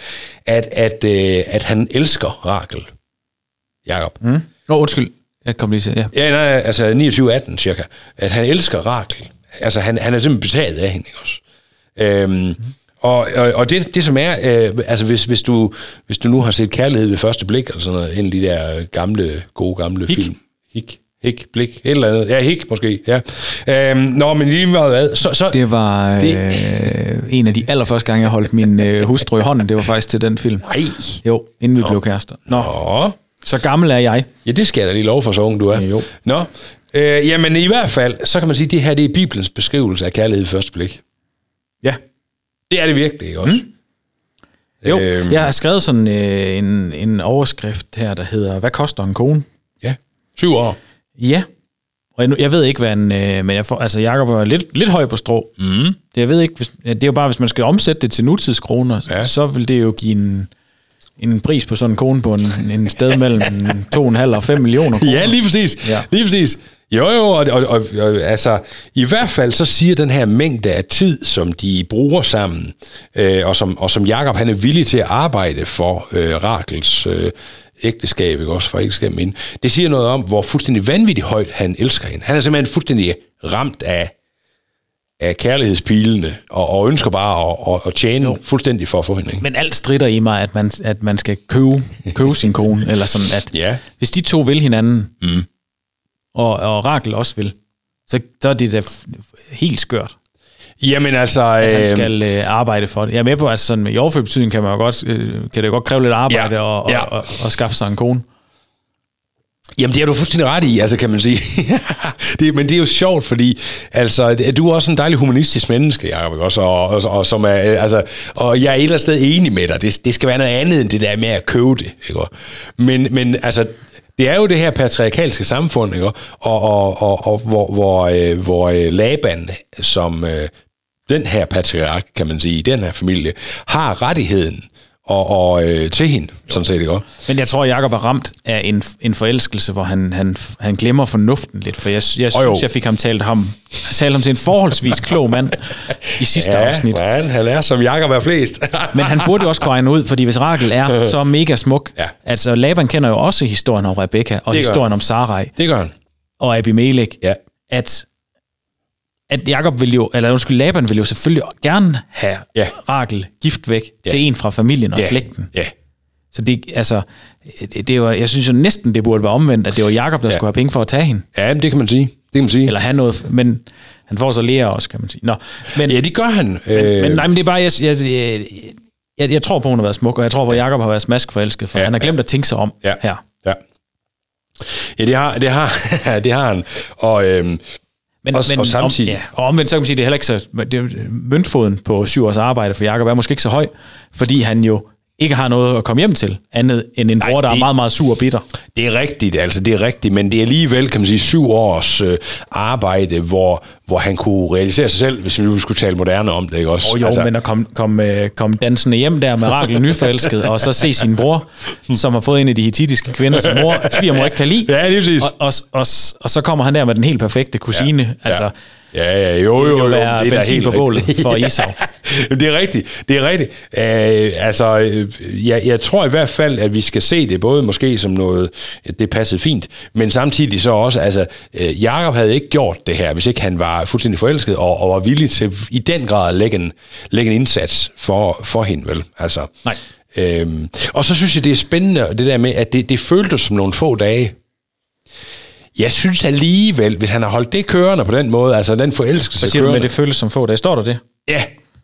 at, at, øh, at han elsker Rakel, Jakob. Mm. Nå, undskyld. Jeg kom lige til, ja. Ja, nej, altså 29-18 cirka. At han elsker Rakel. Altså, han, han er simpelthen betaget af hende, ikke også? Øhm, mm. Og, og, og det, det som er, øh, altså hvis, hvis, du, hvis du nu har set Kærlighed ved første blik, eller sådan noget, en af de der gamle, gode gamle Hik. film. Hik. Hik, blik, et eller andet. Ja, hik måske, ja. Øhm, nå, men lige meget hvad, så, så Det var Det- øh, en af de allerførste gange, jeg holdt min øh, hustru i hånden. Det var faktisk til den film. nej. Jo, inden vi blev kærester. Nå, Nå, så gammel er jeg. ja, det skal jeg da lige lov for, så ung du er. Jo. Nå, øh, jamen i hvert fald, så kan man sige, at det her det er Bibelens beskrivelse af kærlighed ved første blik. Ja. Det er det virkelig, ikke også? Mm. Jo, Øhm. jeg har skrevet sådan øh, en, en overskrift her, der hedder, hvad koster en kone? Ja, syv år. Ja. Og jeg, jeg ved ikke, hvad en... Øh, men jeg får, altså, Jacob er lidt, lidt høj på strå. Mm. Det, jeg ved ikke, hvis, det er jo bare, hvis man skal omsætte det til nutidskroner, ja. Så vil det jo give en, en pris på sådan en kone på en, en sted mellem 2,5 og 5 millioner kroner. Ja, lige præcis. Ja. Lige præcis. Jo, jo, og, og, og, og altså, i hvert fald så siger den her mængde af tid, som de bruger sammen, øh, og, som, og som Jakob han er villig til at arbejde for øh, Rakels øh, ægteskab, ikke også for ægteskab men det siger noget om, hvor fuldstændig vanvittigt højt han elsker hende. Han er simpelthen fuldstændig ramt af, af kærlighedspilene, og, og ønsker bare at, at, at tjene jo. fuldstændig for at få hende. Ikke? Men alt strider i mig, at man, at man skal købe, købe sin kone, eller sådan, at Ja. hvis de to vil hinanden, mm. og, og Rakel også vil, så, så er det da helt skørt, Jamen altså... at han øh, skal øh, arbejde for det. Jeg er med på, altså sådan, i overført betydning kan man jo godt, øh, kan det jo godt kræve lidt arbejde Ja, og, og, ja. og, og, skaffe sig en kone. Jamen, det er du fuldstændig ret i, altså kan man sige. det, men det er jo sjovt, fordi altså, du er også en dejlig humanistisk menneske, Jacob, også? Og, og, og, som er, øh, altså, og jeg er et eller andet sted enig med dig. Det, det skal være noget andet end det der med at købe det. Ikke? Men, men altså, det er jo det her patriarkalske samfund, ikke? Og, og, og, og hvor, hvor, øh, hvor øh, Laban, som øh, den her patriark, kan man sige, i den her familie, har rettigheden og, og øh, til hende, sådan set, ikke? Men jeg tror, Jacob er ramt af en, en forelskelse, hvor han, han, han glemmer fornuften lidt, for jeg, jeg jo. synes, jeg fik ham talt ham, talt ham til en forholdsvis klog mand i sidste afsnit. Ja, han, er som Jakob er flest. Men han burde jo også kunne regne ud, fordi hvis Rakel er så mega smuk, Ja. altså Laban kender jo også historien om Rebekka, og Det historien om Sarai det gør han. og Abimelech, Ja. at, at Jacob vil jo, eller undskyld, Laban vil jo selvfølgelig gerne have Ja. Rakel gift væk til en fra familien og Ja. slægten. Ja. Så det, altså, det, var, jeg synes jo næsten, det burde være omvendt, at det var Jakob, der ja. skulle have penge for at tage hende. Ja, men det kan man sige. Det kan man sige. Eller have noget, men han får så lære også, kan man sige. Nå, men, Ja, det gør han. men, øh, men, nej, men det er bare, jeg, jeg, jeg, jeg, jeg tror på, hun har været smuk, og jeg tror på, at Jacob har været smask forelsket, for Ja, ja, han har glemt at tænke sig om Ja. her. Ja. Ja, det har, det har, det har han. Og, øhm, Men, Og- men og samtidig- Om, ja, og omvendt, så kan man sige, det er heller ikke så... Det, møntfoden på syv års arbejde for Jacob er måske ikke så høj, fordi han jo ikke har noget at komme hjem til, andet end en bror, der er det- meget, meget sur og bitter. det er rigtigt, altså det er rigtigt, men det er alligevel, kan man sige, syv års øh, arbejde, hvor, hvor han kunne realisere sig selv, hvis vi nu skulle tale moderne om det, ikke også? Og jo, altså, men at komme kom, øh, kom dansende hjem der med Rakel nyforelsket, og så se sin bror, som har fået en af de hittitiske kvinder, som mor, svigermor ikke kan lide. Ja, lige præcis. Og, og, og, og så kommer han der med den helt perfekte kusine. Ja, altså, Ja, ja, jo, jo, jo. jo være det er benzin helt på bålet for Ja. Esau. Jamen, det er rigtigt, det er rigtigt. Øh, altså, øh, jeg, jeg tror i hvert fald, at vi skal se det både måske som noget, det passede fint, men samtidig så også, altså, øh, Jakob havde ikke gjort det her, hvis ikke han var fuldstændig forelsket og, og var villig til i den grad at lægge en, lægge en indsats for, for hende, vel? Altså, Nej. Øhm, og så synes jeg, det er spændende, det der med, at det, det føltes som nogle få dage. Jeg synes alligevel, hvis han har holdt det kørende på den måde, altså den forelskelse hvad siger du med, det føles som få dage? Står der det? Ja,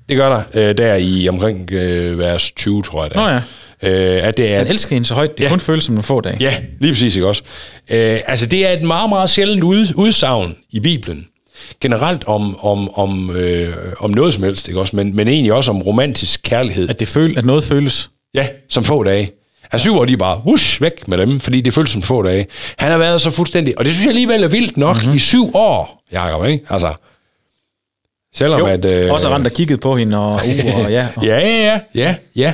det gør der. Øh, der i omkring øh, vers 20, tror jeg det er. Nå ja. Øh, at det er, Han elsker hende så højt, det. Ja. kun føles som nogle få dage. Ja, lige præcis, ikke også? Øh, altså, det er et meget, meget sjældent ud, udsagn i Bibelen. Generelt om, om, om, øh, om noget som helst, ikke også? Men, men egentlig også om romantisk kærlighed. At, det føl, at noget føles. Ja, som få dage. Altså syv år, de er bare whoosh, væk med dem, fordi det føles som få dage. Han har været så fuldstændig, og det synes jeg alligevel er vildt nok, Mhm. mm-hmm. i syv år, Jacob, ikke? Altså, selvom Jo, at... Øh, også rent og kigget på hende, og, uh, og ja. Og, Ja, ja, ja, ja.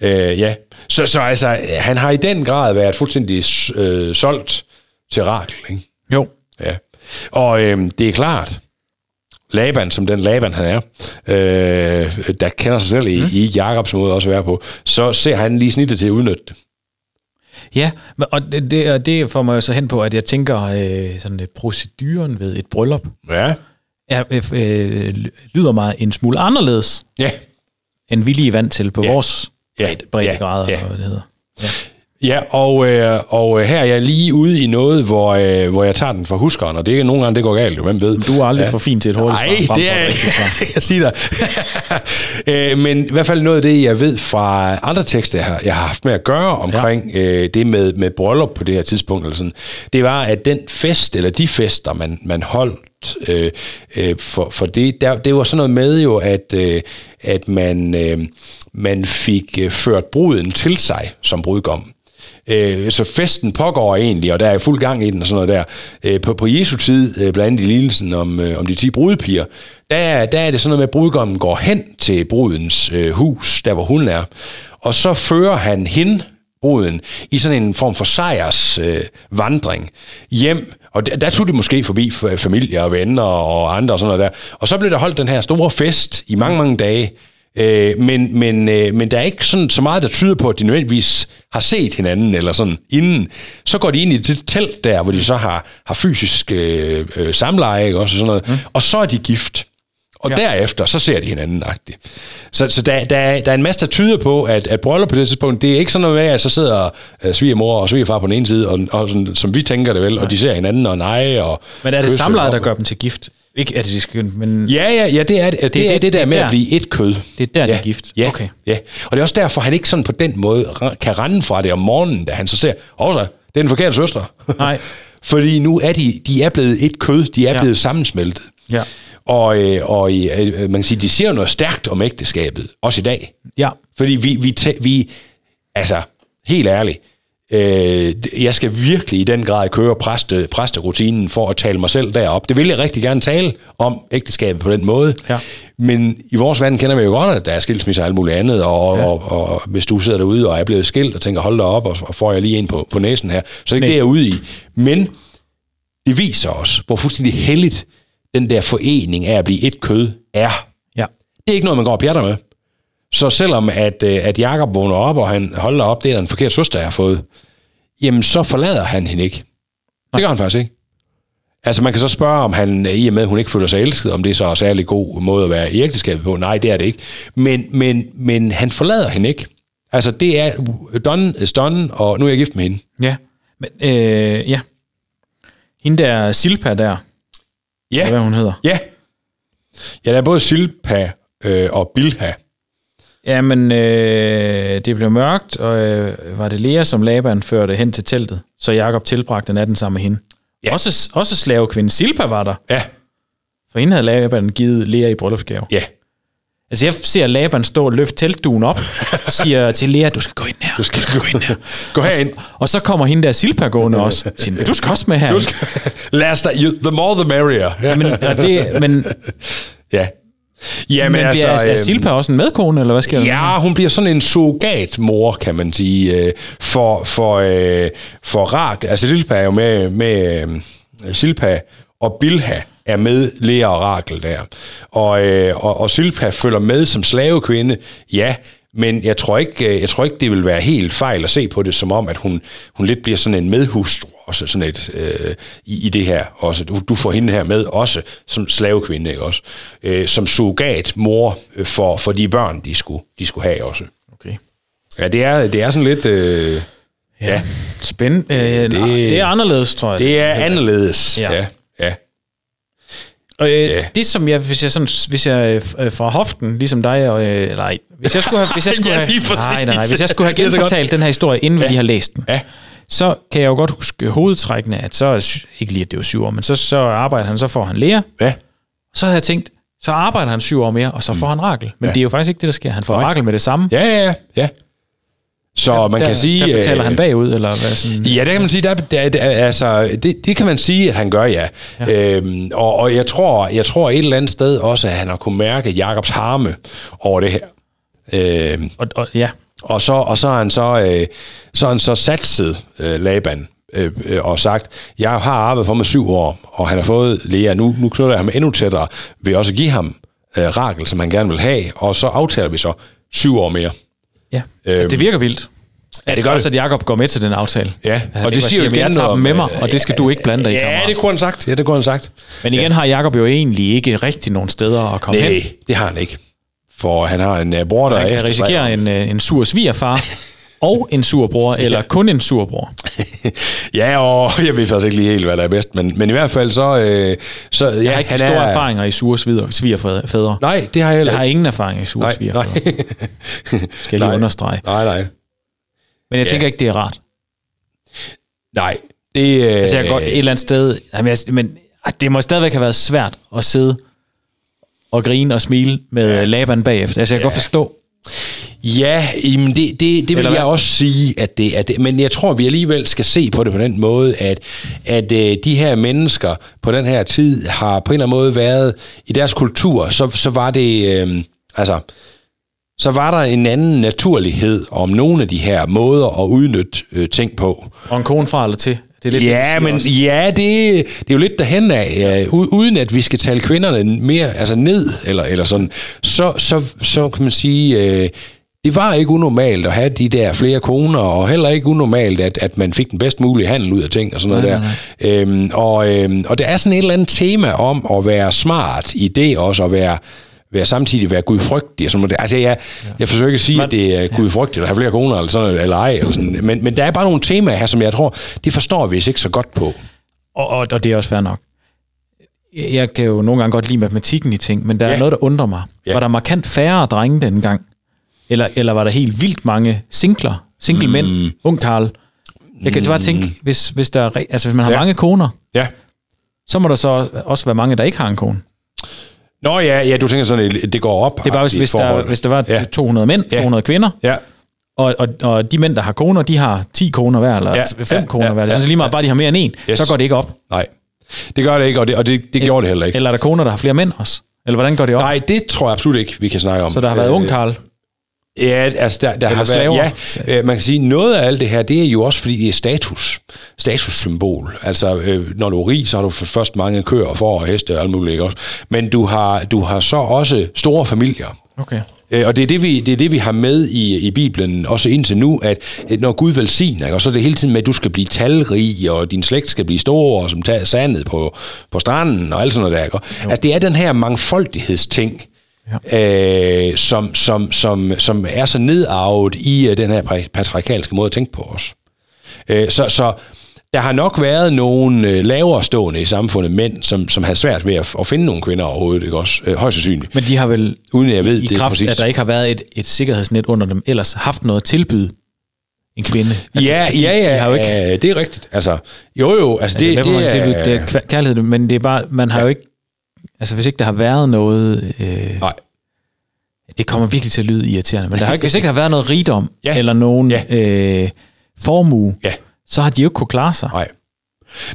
Øh, ja. Så, så altså, han har i den grad været fuldstændig øh, solgt til Rakel, ikke? Jo. Ja. Og øh, det er klart, Laban, som den Laban han er, øh, der kender sig selv i, mm. i Jakobs måde også at være på, så ser han lige snittet til at udnytte det. Ja, og det, det, og det får mig jo så hen på, at jeg tænker, øh, sådan øh, proceduren ved et bryllup, Ja. er, øh, øh, lyder mig en smule anderledes, Ja. end vi lige er vant til på Ja. vores Ja. bredde, breddegrader, Ja. ja. hvad det hedder. Ja, og, øh, og her er jeg lige ude i noget, hvor, øh, hvor jeg tager den fra huskeren, og det er nogle gange, det går galt, jo, hvem ved. Du er aldrig ja. for fin til et hurtigt Nej, svar. det er det kan jeg sige dig. Øh, Men i hvert fald noget af det, jeg ved fra andre tekster, jeg har, jeg har haft med at gøre omkring ja. øh, det med, med bryllup på det her tidspunkt, eller sådan, det var, at den fest, eller de fester, man, man holdt øh, øh, for, for det, der, det var sådan noget med jo, at, øh, at man, øh, man fik øh, ført bruden til sig som brudgom. Øh, så festen pågår egentlig, og der er fuld gang i den og sådan noget der. Øh, på, på Jesu tid, øh, blandt andet i lignelsen om, øh, om de 10 brudepiger, der, der er det sådan noget med, at brudgommen går hen til brudens øh, hus, der hvor hun er, og så fører han hende bruden i sådan en form for sejrs øh, vandring hjem. Og der, der tog de måske forbi familie og venner og andre og sådan noget der. Og så blev der holdt den her store fest i mange, mange dage. Øh, men, men, øh, men der er ikke sådan så meget, der tyder på, at de nødvendigvis har set hinanden eller sådan inden. Så går de ind i det telt der, hvor de så har, har fysisk øh, øh, samleje ikke? også og sådan noget. Mm. Og så er de gift. Og ja. derefter, så ser de hinanden agtigt. Så, så der, der, er, der er en masse, der tyder på, at, at bryllup på det tidspunkt, det er ikke sådan noget med, at så sidder uh, svigermor og svigerfar på den ene side, og, og sådan, som vi tænker det vel, nej. og de ser hinanden og nej. Og Men er det samlejet, der gør dem til gift? Ikke at de skal, men Ja, ja, ja, det er det. Det, det er det, det- der det med er at der. blive et kød. Det er der, de ja. er gift. Ja, Okay. ja. Og det er også derfor, han ikke sådan på den måde kan rende fra det om morgenen, da han så ser, åh det er den forkerte søster. Nej. Fordi nu er de, de er blevet et kød, de er ja. blevet sammensmeltet. Ja. Og, øh, og øh, man kan sige, de siger noget stærkt om ægteskabet, også i dag. Ja. Fordi vi, vi, tæ- vi altså, helt ærligt, øh, jeg skal virkelig i den grad køre præste, præsterutinen for at tale mig selv derop. Det vil jeg rigtig gerne tale om ægteskabet på den måde. Ja. Men i vores verden kender vi jo godt, at der er skilsmisser og alt muligt andet, og, ja. og, og, og hvis du sidder derude og er blevet skilt og tænker, hold da op, og, og får jeg lige en på, på næsen her, så er det ikke Nej. det, jeg er ude i. Men det viser os, hvor fuldstændig heldigt den der forening af at blive et kød er. Ja. Det er ikke noget, man går og pjatter med. Så selvom at, øh, at Jakob vågner op, og han holder op, det er en forkert søster, jeg har fået, jamen så forlader han hende ikke. Det gør han faktisk ikke. Altså man kan så spørge, om han, i og med at hun ikke føler sig elsket, om det er så en særlig god måde at være i ægteskabet på. Nej, det er det ikke. Men, men, men han forlader hende ikke. Altså det er done is done, og nu er jeg gift med hende. Ja. Men, øh, ja. Hende der Silpa der, Ja, hvad hun hedder. ja. Ja, der er både Silpa øh, og Bilha. Jamen, øh, det blev mørkt, og øh, var det Lea, som Laban førte hen til teltet, så Jakob tilbragte natten sammen med hende. Ja. Også, også slavekvinden Silpa var der, Ja, for hende havde Laban givet Lea i bryllupsgave. ja. Altså, jeg ser Laban stå og løfte teltduen op, siger til Lea, du skal gå ind her. Du skal gå ind her. Gå herind. Og så kommer hende der Silpa gående også. Siger, du skal også med her. Du skal, lad os da, you, the more the merrier. Ja, Men, er det, men, ja. Ja, men, men altså, er, er øhm, Silpa også en medkone, eller hvad sker der? Ja, hun bliver sådan en surrogatmor, kan man sige, øh, for, for, øh, for Rak. Altså, Silpa er jo med, med øh, Silpa og Bilha er med Lea og Rakel der. Og, øh, og, og Silpa følger med som slavekvinde, ja, men jeg tror, ikke, øh, jeg tror ikke, det vil være helt fejl at se på det som om, at hun, hun lidt bliver sådan en medhustru også sådan et, øh, i, i det her også. Du, du får hende her med også som slavekvinde, ikke også? Øh, som surrogat mor øh, for, for de børn, de skulle, de skulle have også. Okay. Ja, det er, det er sådan lidt... Øh, ja, Spændende. Øh, det, det er anderledes, tror jeg. det er anderledes. Ja. Ja, ja. Og, øh, Ja. det som jeg, hvis jeg sådan, hvis jeg øh, fra hoften, ligesom dig, og, øh, nej, hvis jeg skulle have, hvis jeg skulle Ja, have, nej, nej, nej, hvis jeg skulle have genfortalt den her historie, inden vi lige har læst den, Ja. så kan jeg jo godt huske hovedtrækkene, at så, ikke lige at det var syv år, men så, så arbejder han, så får han lærer, Ja. så havde jeg tænkt, så arbejder han syv år mere, og så får han Rakel. Men Ja. det er jo faktisk ikke det, der sker. Han får Nej. Rakel med det samme. Ja, ja, ja. ja. Så man der, kan sige... Der betaler øh, han bagud, eller hvad sådan... Ja, det kan man sige. Der, der, der, altså, det, det kan man sige, at han gør, ja. ja. Øhm, og, og jeg tror, jeg tror et eller andet sted også, at han har kunne mærke Jakobs harme over det her. Øhm, Og, og, ja, og så, og så har han så, øh, så, han så satset øh, Laban øh, øh, og sagt, jeg har arbejdet for mig syv år, og han har fået Lea, nu, nu knytter jeg ham endnu tættere ved også at give ham øh, Rakel, som han gerne vil have, og så aftaler vi så syv år mere. Ja. Altså, det virker vildt. Ja, det gør Også, at Jacob går med til den aftale. Ja, og det siger jo "Men jeg igen tager dem med mig, og det skal du ikke blande dig i, Ja, kammerat." det kunne han sagt. Ja, det kunne han sagt. Men igen har Jakob jo egentlig ikke rigtig nogen steder at komme hen. Nej, det har han ikke. For han har en uh, bror, der Han kan risikere en, øh, en sur svigerfar og en sur bror, eller kun en sur bror. Ja, og jeg ved faktisk ikke lige helt, hvad der er bedst, men, men i hvert fald så... Øh, så ja, Jeg har ikke han store er, erfaringer i sure sviger- svigerfædre. Nej, det har jeg heller Jeg har ikke. ingen erfaring i sure Nej, svigerfædre, nej. skal jeg lige Nej. understrege. nej, nej. Men jeg tænker ikke, det er rart. Nej, det... Øh, Altså jeg godt et eller andet sted, jamen, jeg, men ah, det må stadigvæk have været svært at sidde og grine og smile med ja. Laban bagefter. Altså jeg kan godt forstå, Ja, jamen det, det, det vil Eller jeg hvad? også sige, at det, at det, men jeg tror, vi alligevel skal se på det på den måde, at, at øh, de her mennesker på den her tid har på en eller anden måde været, i deres kultur, så, så var det, øh, altså, så var der en anden naturlighed om nogle af de her måder at udnytte øh, ting på. Og en kone fra eller til. Det er lidt Ja, det, men også. ja, det, det er jo lidt derhen af, u- uden at vi skal tale kvinderne mere altså ned, eller, eller sådan, så, så, så kan man sige, øh, det var ikke unormalt at have de der flere koner, og heller ikke unormalt, at, at man fik den bedst mulige handel ud af ting og sådan noget Nej, der. Øhm, og, øhm, og der er sådan et eller andet tema om at være smart i det også, at være være samtidig være gudfrygtig. og sådan noget. Altså, jeg, jeg forsøger ikke at sige, Men- at det er gudfrygtigt at have flere koner, eller, sådan, eller ej, eller sådan. Men, men der er bare nogle temaer her, som jeg tror, det forstår vi ikke så godt på. Og, og, og det er også fair nok. Jeg kan jo nogle gange godt lide matematikken i ting, men der ja. Ja. er noget, der undrer mig. Ja. Ja. Var der markant færre drenge dengang? Eller, eller var der helt vildt mange singler? Single mm. mænd? Ung Karl? Jeg kan bare tænke, hvis, hvis, der er, altså, hvis man har ja. Ja. mange koner, Ja. så må der så også være mange, der ikke har en kone. Nå ja, ja, du tænker sådan, at det går op. Det er bare, hvis, hvis, der, hvis der var ja. Ja. 200 mænd, Ja. 200 kvinder, Ja, og, og, og de mænd, der har koner, de har 10 koner hver, eller Ja. 5 Ja. koner Ja. hver. Det er Ja. altså lige meget, bare de har mere end en, Yes. så går det ikke op. nej. Det gør det ikke, og det, og det, det gjorde det heller ikke. Eller er der koner, der har flere mænd også? Eller hvordan går det op? Nej, det tror jeg absolut ikke, vi kan snakke om. Så der har været Øh, ung Karl. Ja, altså der, der har været, ja, øh, man kan sige, noget af alt det her, det er jo også fordi, det er status. Statussymbol. Altså, øh, når du er rig, så har du først mange køer og får og heste og alt muligt, ikke også? Men du har, du har så også store familier. Okay. Øh, Og det er det, vi, det er det, vi har med i, i Bibelen, også indtil nu, at at når Gud velsigner, ikke, og så er det hele tiden med, at du skal blive talrig, og din slægt skal blive stor, og som tager sandet på, på stranden, og alt sådan noget der. Ikke? Altså, det er den her mangfoldighedsting, ja. øh, som, som, som, som er så nedarvet i øh, den her pa- patriarkalske måde at tænke på os. Øh, så, så der har nok været nogle øh, lavere stående i samfundet mænd, som, som havde svært ved at, at finde nogle kvinder overhovedet, ikke også? Øh, højst sandsynligt. Men de har vel, Uden at jeg ved i det kraft præcis. at der ikke har været et, et sikkerhedsnet under dem, ellers haft noget at tilbyde en kvinde. Altså, ja, ja, ja, De har jo ikke, ja, det er rigtigt. Altså, jo, jo, altså, altså, det, det, det, det, det, tilbyde, er, det er kærlighed, men det er bare, man har ja. jo ikke, altså hvis ikke der har været noget, øh, Nej. det kommer virkelig til at lyde irriterende, men der har, hvis ikke der har været noget rigdom, Ja. eller nogen Ja. øh, formue, Ja. så har de jo ikke kunne klare sig. Nej.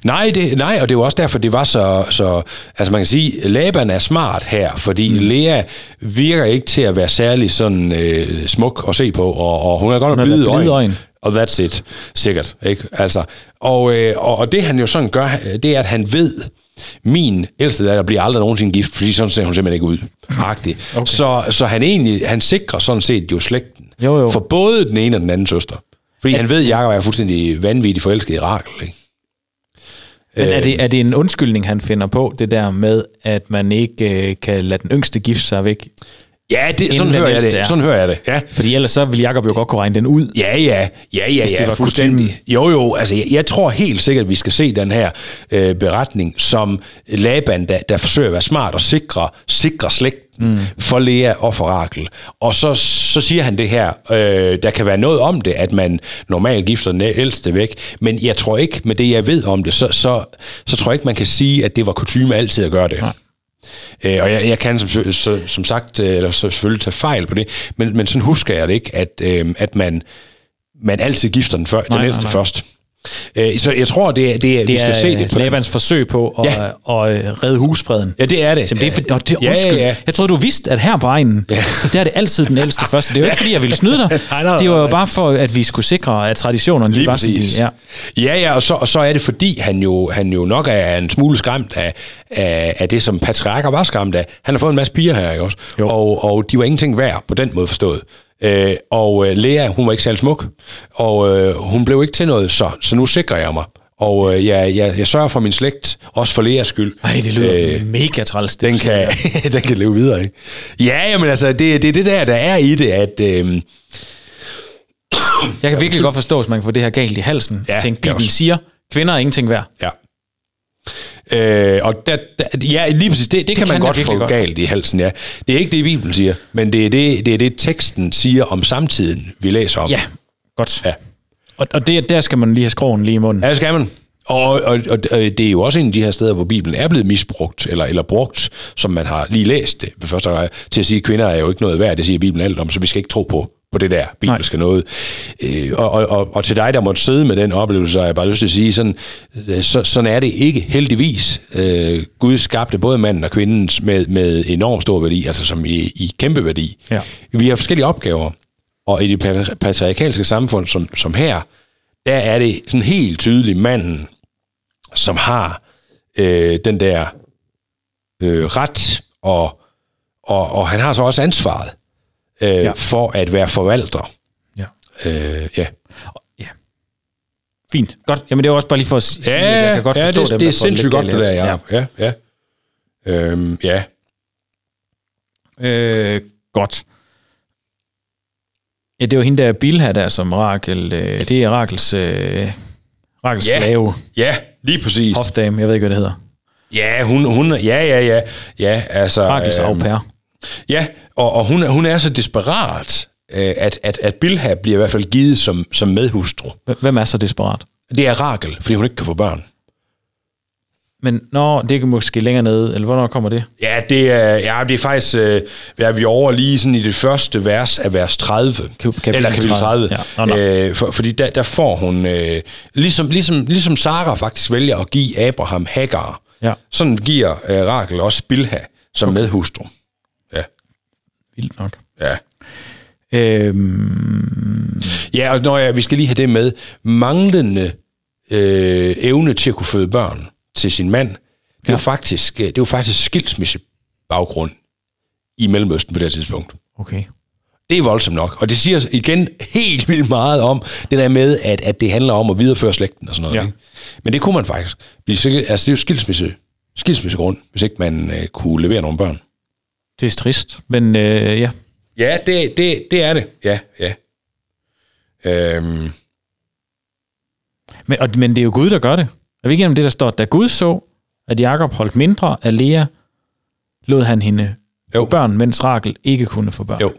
Nej, det, nej, og det er jo også derfor, det var så, så... Altså man kan sige, Laban er smart her, fordi mm. Lea virker ikke til at være særlig sådan øh, smuk at se på, og, og hun er godt nok blide øjne. øjne. Og that's it, sikkert. Ikke? Altså, og, øh, og, og det han jo sådan gør, det er, at han ved, min ældste datter bliver aldrig nogensinde gift, fordi sådan ser hun simpelthen ikke ud. Okay. Så, så han egentlig, han sikrer sådan set jo slægten. Jo, jo. For både den ene og den anden søster. Fordi han ved, at Jacob er fuldstændig vanvittig forelsket i Rakel. Ikke? Men er Øh. det, er det en undskyldning, han finder på, det der med, at man ikke øh, kan lade den yngste gifte sig væk? Ja, det, sådan, hører jeg det. er. sådan hører jeg det. Ja. Fordi ellers så vil Jacob jo godt kunne regne den ud. Ja, ja, ja, ja, Hvis det ja, var fuldstændig. Jo, jo, altså jeg, jeg tror helt sikkert, at vi skal se den her øh, beretning som Laban, der, der forsøger at være smart og sikre, sikre slægten mm. for Lea og for Rakel. Og så, så siger han det her, øh, der kan være noget om det, at man normalt gifter den ældste væk, men jeg tror ikke, med det jeg ved om det, så, så, så tror jeg ikke, man kan sige, at det var kutume altid at gøre det. Nej. Øh, og jeg, jeg kan som, så, som sagt, øh, eller så selvfølgelig tage fejl på det, men, men sådan husker jeg det ikke, at, øh, at man, man altid gifter den, før, Nej, den ældste nej, nej. først. Øh, så jeg tror, det er, det er, Det vi skal er se det på den. Labans forsøg på at, Ja. at, at redde husfreden. Ja, det er det. Jamen, det er, for, nå, det er Ja, undskyld. ja, ja. Jeg troede, du vidste, at her på egnen, ja. der er det altid den ældste første. Det er jo ikke, fordi jeg ville snyde dig. Nej, nej, det var jo nej. bare for, at vi skulle sikre, at traditionerne lige Lige var sådan, ja. Ja, ja, og så, og så er det fordi, han jo, han jo nok er en smule skræmt af, af, af det, som patriarker var skræmt af. Han har fået en masse piger her, ikke også? Jo. Og, og de var ingenting værd på den måde forstået. Øh, og øh, Lea, hun var ikke særlig smuk, og øh, hun blev ikke til noget, så, så nu sikrer jeg mig. Og øh, jeg, jeg, jeg sørger for min slægt, også for Leas skyld. Ej, det lyder øh, mega træls. det den kan, den kan leve videre, ikke? Ja, jamen altså, det, det er det der, der er i det, at... Øh, Jeg kan virkelig godt forstå, hvis man kan få det her galt i halsen. Ja, Tænk, det Bibelen siger, kvinder er ingenting værd. Ja. Øh, og der, der, ja, lige præcis, det, det, det kan man kan godt få godt. galt i halsen, ja. Det er ikke det, Bibelen siger, men det er det, det er det, teksten siger om samtiden, vi læser om. Ja, godt. Ja. Og, og det, der skal man lige have skroen lige i munden. Ja, skal man. Og, og, og, og det er jo også en af de her steder, hvor Bibelen er blevet misbrugt, eller, eller brugt, som man har lige læst det første gang, til at sige, at kvinder er jo ikke noget værd, det siger Bibelen alt om, så vi skal ikke tro på, på det der bibelske noget. Øh, og, og, og, og til dig, der måtte sidde med den oplevelse, har jeg bare lyst til at sige, sådan, øh, så, sådan er det ikke heldigvis. Øh, Gud skabte både manden og kvinden med, med enorm stor værdi, altså som i, i kæmpe værdi. Ja. Vi har forskellige opgaver, og i det patri- patriarkalske samfund, som, som her, der er det sådan helt tydeligt manden, som har øh, den der øh, ret, og, og, og han har så også ansvaret øh, ja. Ja. for at være forvalter. Ja. Øh, ja. Fint. Godt. Jamen, det er også bare lige for at sige, at jeg kan godt ja, forstå det, dem, det er sindssygt godt, det der, ja. Ja, ja. ja. Øhm, ja. Øh, godt. Ja, det er jo hende der Bilha der, som Rakel, øh, det er Rakels, øh, Rakels Ja. slave, ja, lige præcis. hofdame, jeg ved ikke, hvad det hedder. Ja, hun, hun, ja, ja, ja, ja, altså... Rakels øhm, au pair. Ja, og, og hun, er- hun er så desperat, øh, at, at, at Bilha bliver i hvert fald givet som, som medhustru. Hvem er så desperat? Det er Rakel, fordi hun ikke kan få børn. Men når det er måske længere nede, eller hvornår kommer det? Ja, det er, ja, det er faktisk, øh, er vi over lige sådan i det første vers af vers 30. kapitel eller kapitel 30. 30. Ja, nå, nå. Øh, for, fordi der, der får hun, øh, ligesom, ligesom, ligesom Sara faktisk vælger at give Abraham Hagar, Ja. sådan giver øh, Rakel også Bilha som okay. medhustru. Vildt nok. ja. Øhm, Ja, og når jeg, vi skal lige have det med, manglende øh, evne til at kunne føde børn til sin mand, det Ja. jo faktisk, øh, det jo faktisk skilsmisse baggrund i Mellemøsten på det tidspunkt. okay. Det er voldsomt nok. Og det siger igen helt vildt meget om det der med, at, at det handler om at videreføre slægten og sådan noget. Ja. Ikke? Men det kunne man faktisk. Blive altså det er jo skilsmisse, skilsmissegrund, hvis ikke man øh, kunne levere nogle børn. Det er trist, men øh, ja. Ja, det, det, det er det. Ja, ja. Øhm, Men, og, men det er jo Gud, der gør det. Er vi ikke det, der står, da Gud så, at Jakob holdt mindre af Lea, lod han hende Jo. børn, mens Rakel ikke kunne få børn. Jo.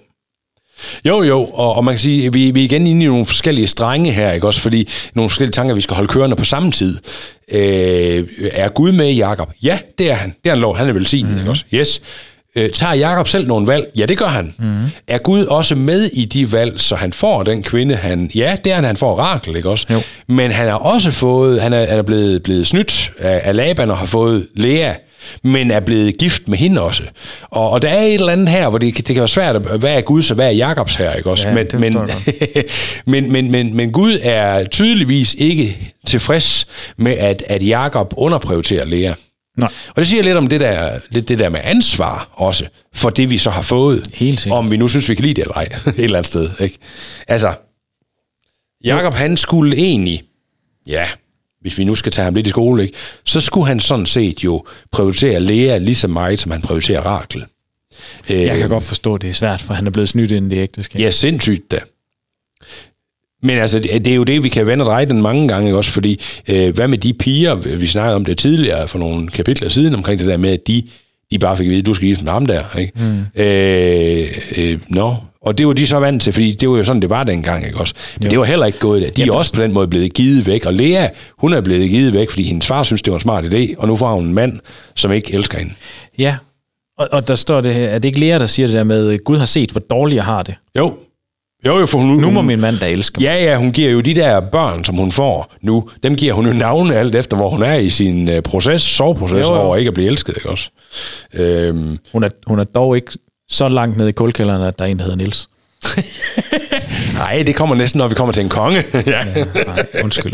Jo, jo, og, og man kan sige, at vi, vi er igen inde i nogle forskellige strenge her, ikke også? Fordi nogle forskellige tanker, vi skal holde kørende på samme tid. Øh, er Gud med Jakob? Ja, det er han. Det er han lov. Han er velsignet, Mhm. mm-hmm. ikke også? Yes. Øh, tager Jakob selv nogle valg? Ja, det gør han. Mm-hmm. Er Gud også med i de valg, så han får den kvinde, han... Ja, det er han, han får Rakel, ikke også? Jo. Men han har også fået... Han er, han er blevet, blevet snydt af, af Laban og har fået Lea, men er blevet gift med hende også. Og, og der er et eller andet her, hvor det, det kan være svært, at, hvad er Guds og hvad er Jakobs her, ikke også? Ja, men, det men, men, men, men, men Gud er tydeligvis ikke tilfreds med, at, at Jakob underprioriterer Lea. Nej. Og det siger lidt om det der, det, det der med ansvar også, for det vi så har fået. Helt sikkert. Om vi nu synes, vi kan lide det eller ej, et eller andet sted. Ikke? Altså, Jakob han skulle egentlig, ja, hvis vi nu skal tage ham lidt i skole, ikke, så skulle han sådan set jo prioritere Lea lige så meget, som han prioriterer Rakel. Øh, Jeg kan godt forstå, at det er svært, for han er blevet snydt inden det ægteskab. Ja, sindssygt da. Men altså, det er jo det, vi kan vende og dreje den mange gange, ikke også? Fordi, øh, hvad med de piger, vi snakkede om det tidligere, for nogle kapitler siden, omkring det der med, at de, de bare fik at vide, du skal gifte med ham der, ikke? Mm. Øh, øh, no. Og det var de så vant til, fordi det var jo sådan, det var dengang, ikke også? Men Jo. det var heller ikke gået der. De er også på den måde blevet givet væk. Og Lea, hun er blevet givet væk, fordi hendes far synes, det var en smart idé, og nu får hun en mand, som ikke elsker hende. Ja. Og, og der står det her, er det ikke Lea, der siger det der med, Gud har set, hvor dårligt jeg har det. Jo. Jo, jo, for hun, Nu må hun, min mand, der elsker mig. Ja, ja, hun giver jo de der børn, som hun får nu, dem giver hun jo navne alt efter, hvor hun er i sin uh, proces, soveproces Jo, jo. over ikke at blive elsket, ikke også? Øhm, Hun, er, hun er dog ikke så langt ned i kulkælderen, at der er en, der hedder Nils. nej, det kommer næsten, når vi kommer til en konge. ja. Nej, undskyld.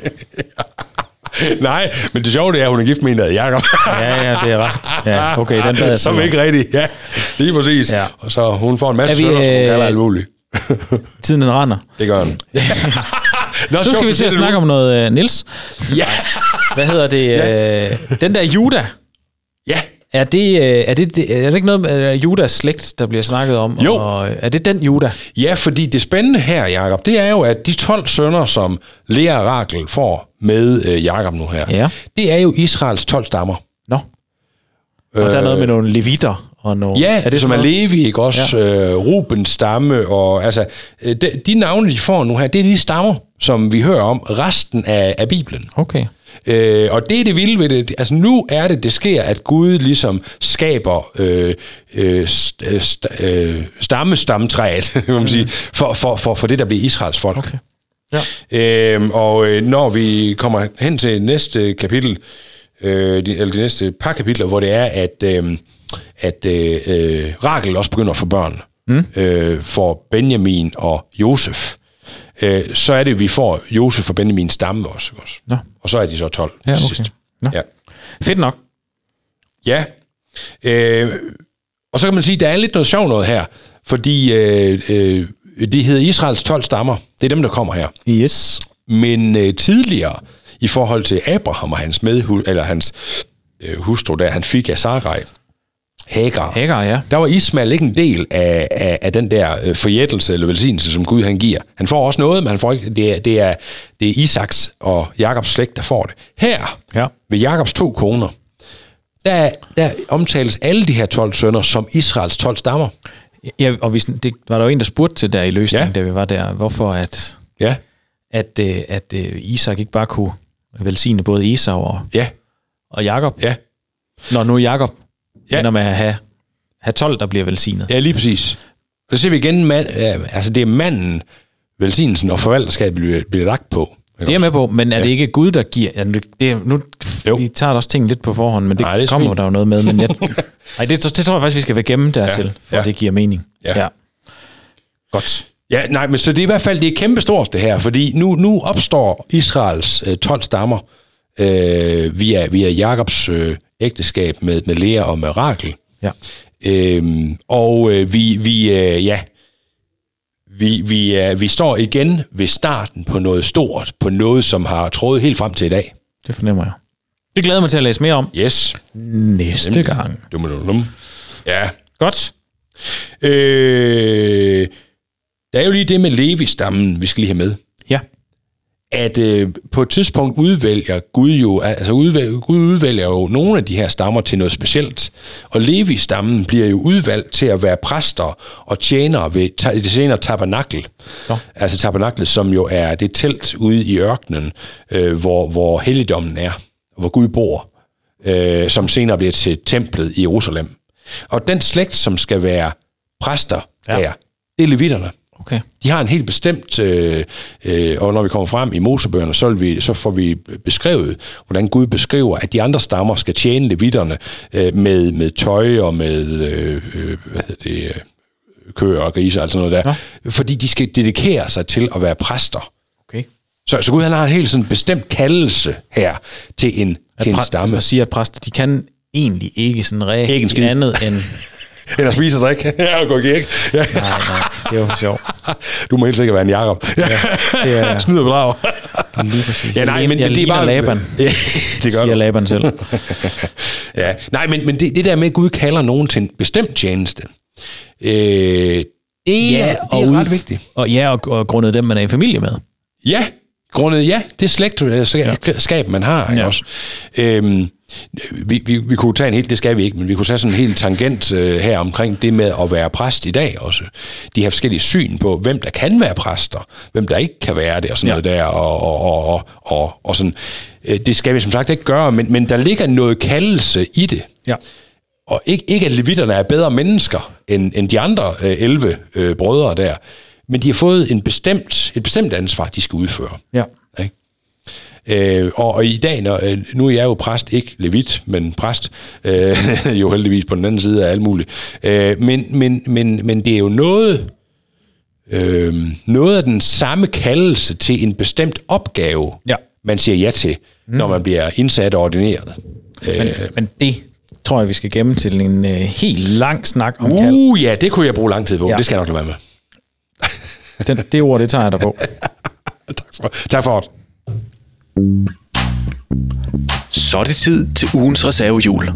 nej, men det sjove det er, at hun er gift med en, der hedder Jacob. Ja, ja, det er ret. Ja, okay, den bad jeg Som ikke rigtig, ja, lige præcis. Ja. Og så hun får en masse Er vi, sønner, som hun øh, kalder alt muligt. Tiden den render. Det gør hun. Nå, Nu skal vi til at snakke om noget, uh, Nils. Ja, Hvad hedder det? Ja. den der Juda. ja. Er det, øh, er det, er det ikke noget med uh, Judas slægt, der bliver snakket om? Jo. Og, øh, er det den Juda? Ja, fordi det spændende her, Jakob, det er jo, at de 12 sønner, som Lea og Rakel får med øh, Jakob nu her, Ja. det er jo Israels 12 stammer. Nå. Og der er noget med nogle levitter og nogle... Ja, er det som er noget? Levi, ikke også? Ja. Øh, Rubens stamme, og altså, øh, de, de navne, de får nu her, det er de stammer, som vi hører om resten af, af Bibelen. Okay. Øh, og det er det vilde ved det. Altså nu er det, det sker, at Gud ligesom skaber øh, øh, st, øh, st, øh, stammestamtræet, kan man sige, for, for, for, for det, der bliver Israels folk. Okay. Ja. Øh, og øh, når vi kommer hen til næste kapitel, øh, de, eller de næste par kapitler, hvor det er, at, øh, at øh, øh, Rakel også begynder at få børn, mm. øh, for Benjamin og Josef, øh, så er det, at vi får Josef og Benjamin stamme også. også. Nå. Og så er de så 12 Ja, til okay. sidst. Nå. Ja. Fedt nok. Ja. Øh, og så kan man sige, at der er lidt noget sjovt noget her, fordi øh, øh, det hedder Israels 12 stammer. Det er dem, der kommer her. Yes. Men øh, tidligere, i forhold til Abraham og hans medhu, eller hans øh, hustru, der han fik af Sarai, Hagar, Hagar, ja. der var Ismail ikke en del af, af, af den der øh, forjættelse eller velsignelse, som Gud han giver. Han får også noget, men han får ikke, det, er, det, er, det er Isaks og Jakobs slægt, der får det. Her, Ja. ved Jakobs to koner, der, der omtales alle de her 12 sønner som Israels 12 stammer. Ja, og hvis, det var der jo en, der spurgte til der i løsningen, Ja. da vi var der, hvorfor at, Ja, at, øh, at øh, Isak ikke bare kunne velsigne både Esau og, ja, og Jakob, ja. når nu Jakob Ja. ender med at have, have 12, der bliver velsignet. Ja, lige præcis. Og så ser vi igen, mand, ja, altså det er manden, velsignelsen og forvalterskabet bliver, bliver lagt på. Det er jeg med på, men er Ja. det ikke Gud, der giver... Ja, det, er- nu, Jo. vi tager også ting lidt på forhånd, men det, Nej, det er kommer fint. der jo noget med. Men jeg, ej, det, det tror jeg faktisk, vi skal være gemme dertil, Ja. for Ja. det giver mening. Ja. ja. Godt. Ja, nej, men så det er i hvert fald det er kæmpestort det her, fordi nu, nu opstår Israels øh, 12 stammer øh, via, via Jakobs øh, ægteskab med, med Lea og med Rakel. Ja. Øhm, og øh, vi, vi, øh, ja, vi, vi, øh, vi står igen ved starten på noget stort, på noget, som har trådet helt frem til i dag. Det fornemmer jeg. Det glæder jeg mig til at læse mere om Yes. næste gang. Dum, dum, dum. Ja. Godt. Øh, der er jo lige det med Levi-stammen, vi skal lige have med. Ja. At øh, på et tidspunkt udvælger Gud jo, altså udvælger, Gud udvælger jo nogle af de her stammer til noget specielt. Og Levi-stammen bliver jo udvalgt til at være præster og tjenere ved ta- det senere tabernakel. Nå. Altså tabernaklet, som jo er det telt ude i ørkenen, øh, hvor, hvor helligdommen er, hvor Gud bor, øh, som senere bliver til templet i Jerusalem. Og den slægt, som skal være præster ja. Ja. der, det er levitterne. Okay. De har en helt bestemt, øh, øh, og når vi kommer frem i Mosebøgerne, så, vi, så får vi beskrevet, hvordan Gud beskriver, at de andre stammer skal tjene levitterne øh, med, med tøj og med øh, øh, hvad hedder det, øh, køer og grise og sådan noget der, ja. fordi de skal dedikere sig til at være præster. okay. Så, så Gud han har en helt sådan bestemt kaldelse her til en, til en Præ- stamme. Man siger, at præster, de kan egentlig ikke sådan rigtig andet end... Eller spise og drikke. ja, og gå ikke. Ja. Nej, nej, det er jo sjovt. Du må helt sikkert være en Jacob. Ja. Det er Snyd og bedrag. lige præcis. Ja, nej, men, jeg men det er bare... Laban, Ja, det gør siger du. Laban selv. Ja, nej, men, men det, det der med, at Gud kalder nogen til en bestemt tjeneste, øh, det, er, det er ud- ret vigtigt. Og ja, og, og grundet dem, man er i familie med. Ja, grundet, ja, det slægtskab, man har, ja. Ja. også. Øhm, vi, vi, vi kunne tage en helt, det skal vi ikke, men vi kunne tage sådan en helt tangent øh, her omkring det med at være præst i dag også. De har forskellige syn på, hvem der kan være præster, hvem der ikke kan være det, og sådan. Ja. noget der, og, og, og, og, og, og sådan. Øh, Det skal vi som sagt ikke gøre, men, men der ligger noget kaldelse i det. Ja. Og ikke, ikke at levitterne er bedre mennesker end, end de andre øh, 11 øh, brødre der, men de har fået en bestemt, et bestemt ansvar, de skal udføre. Ja. Ikke? Øh, og, og i dag, når, øh, nu er jeg jo præst, ikke levit, men præst, øh, jo heldigvis på den anden side af alt muligt. Øh, men, men, men, men det er jo noget, øh, noget af den samme kaldelse til en bestemt opgave, Ja. man siger ja til, mm. når man bliver indsat og ordineret. Men, Øh, men det tror jeg, vi skal gemme til en øh, helt lang snak om kald. uh, ja, det kunne jeg bruge lang tid på. Ja. Det skal jeg nok lade være med. Den, det ord, det tager jeg dig på. tak for, tak for det. Så er det tid til ugens reservehjul.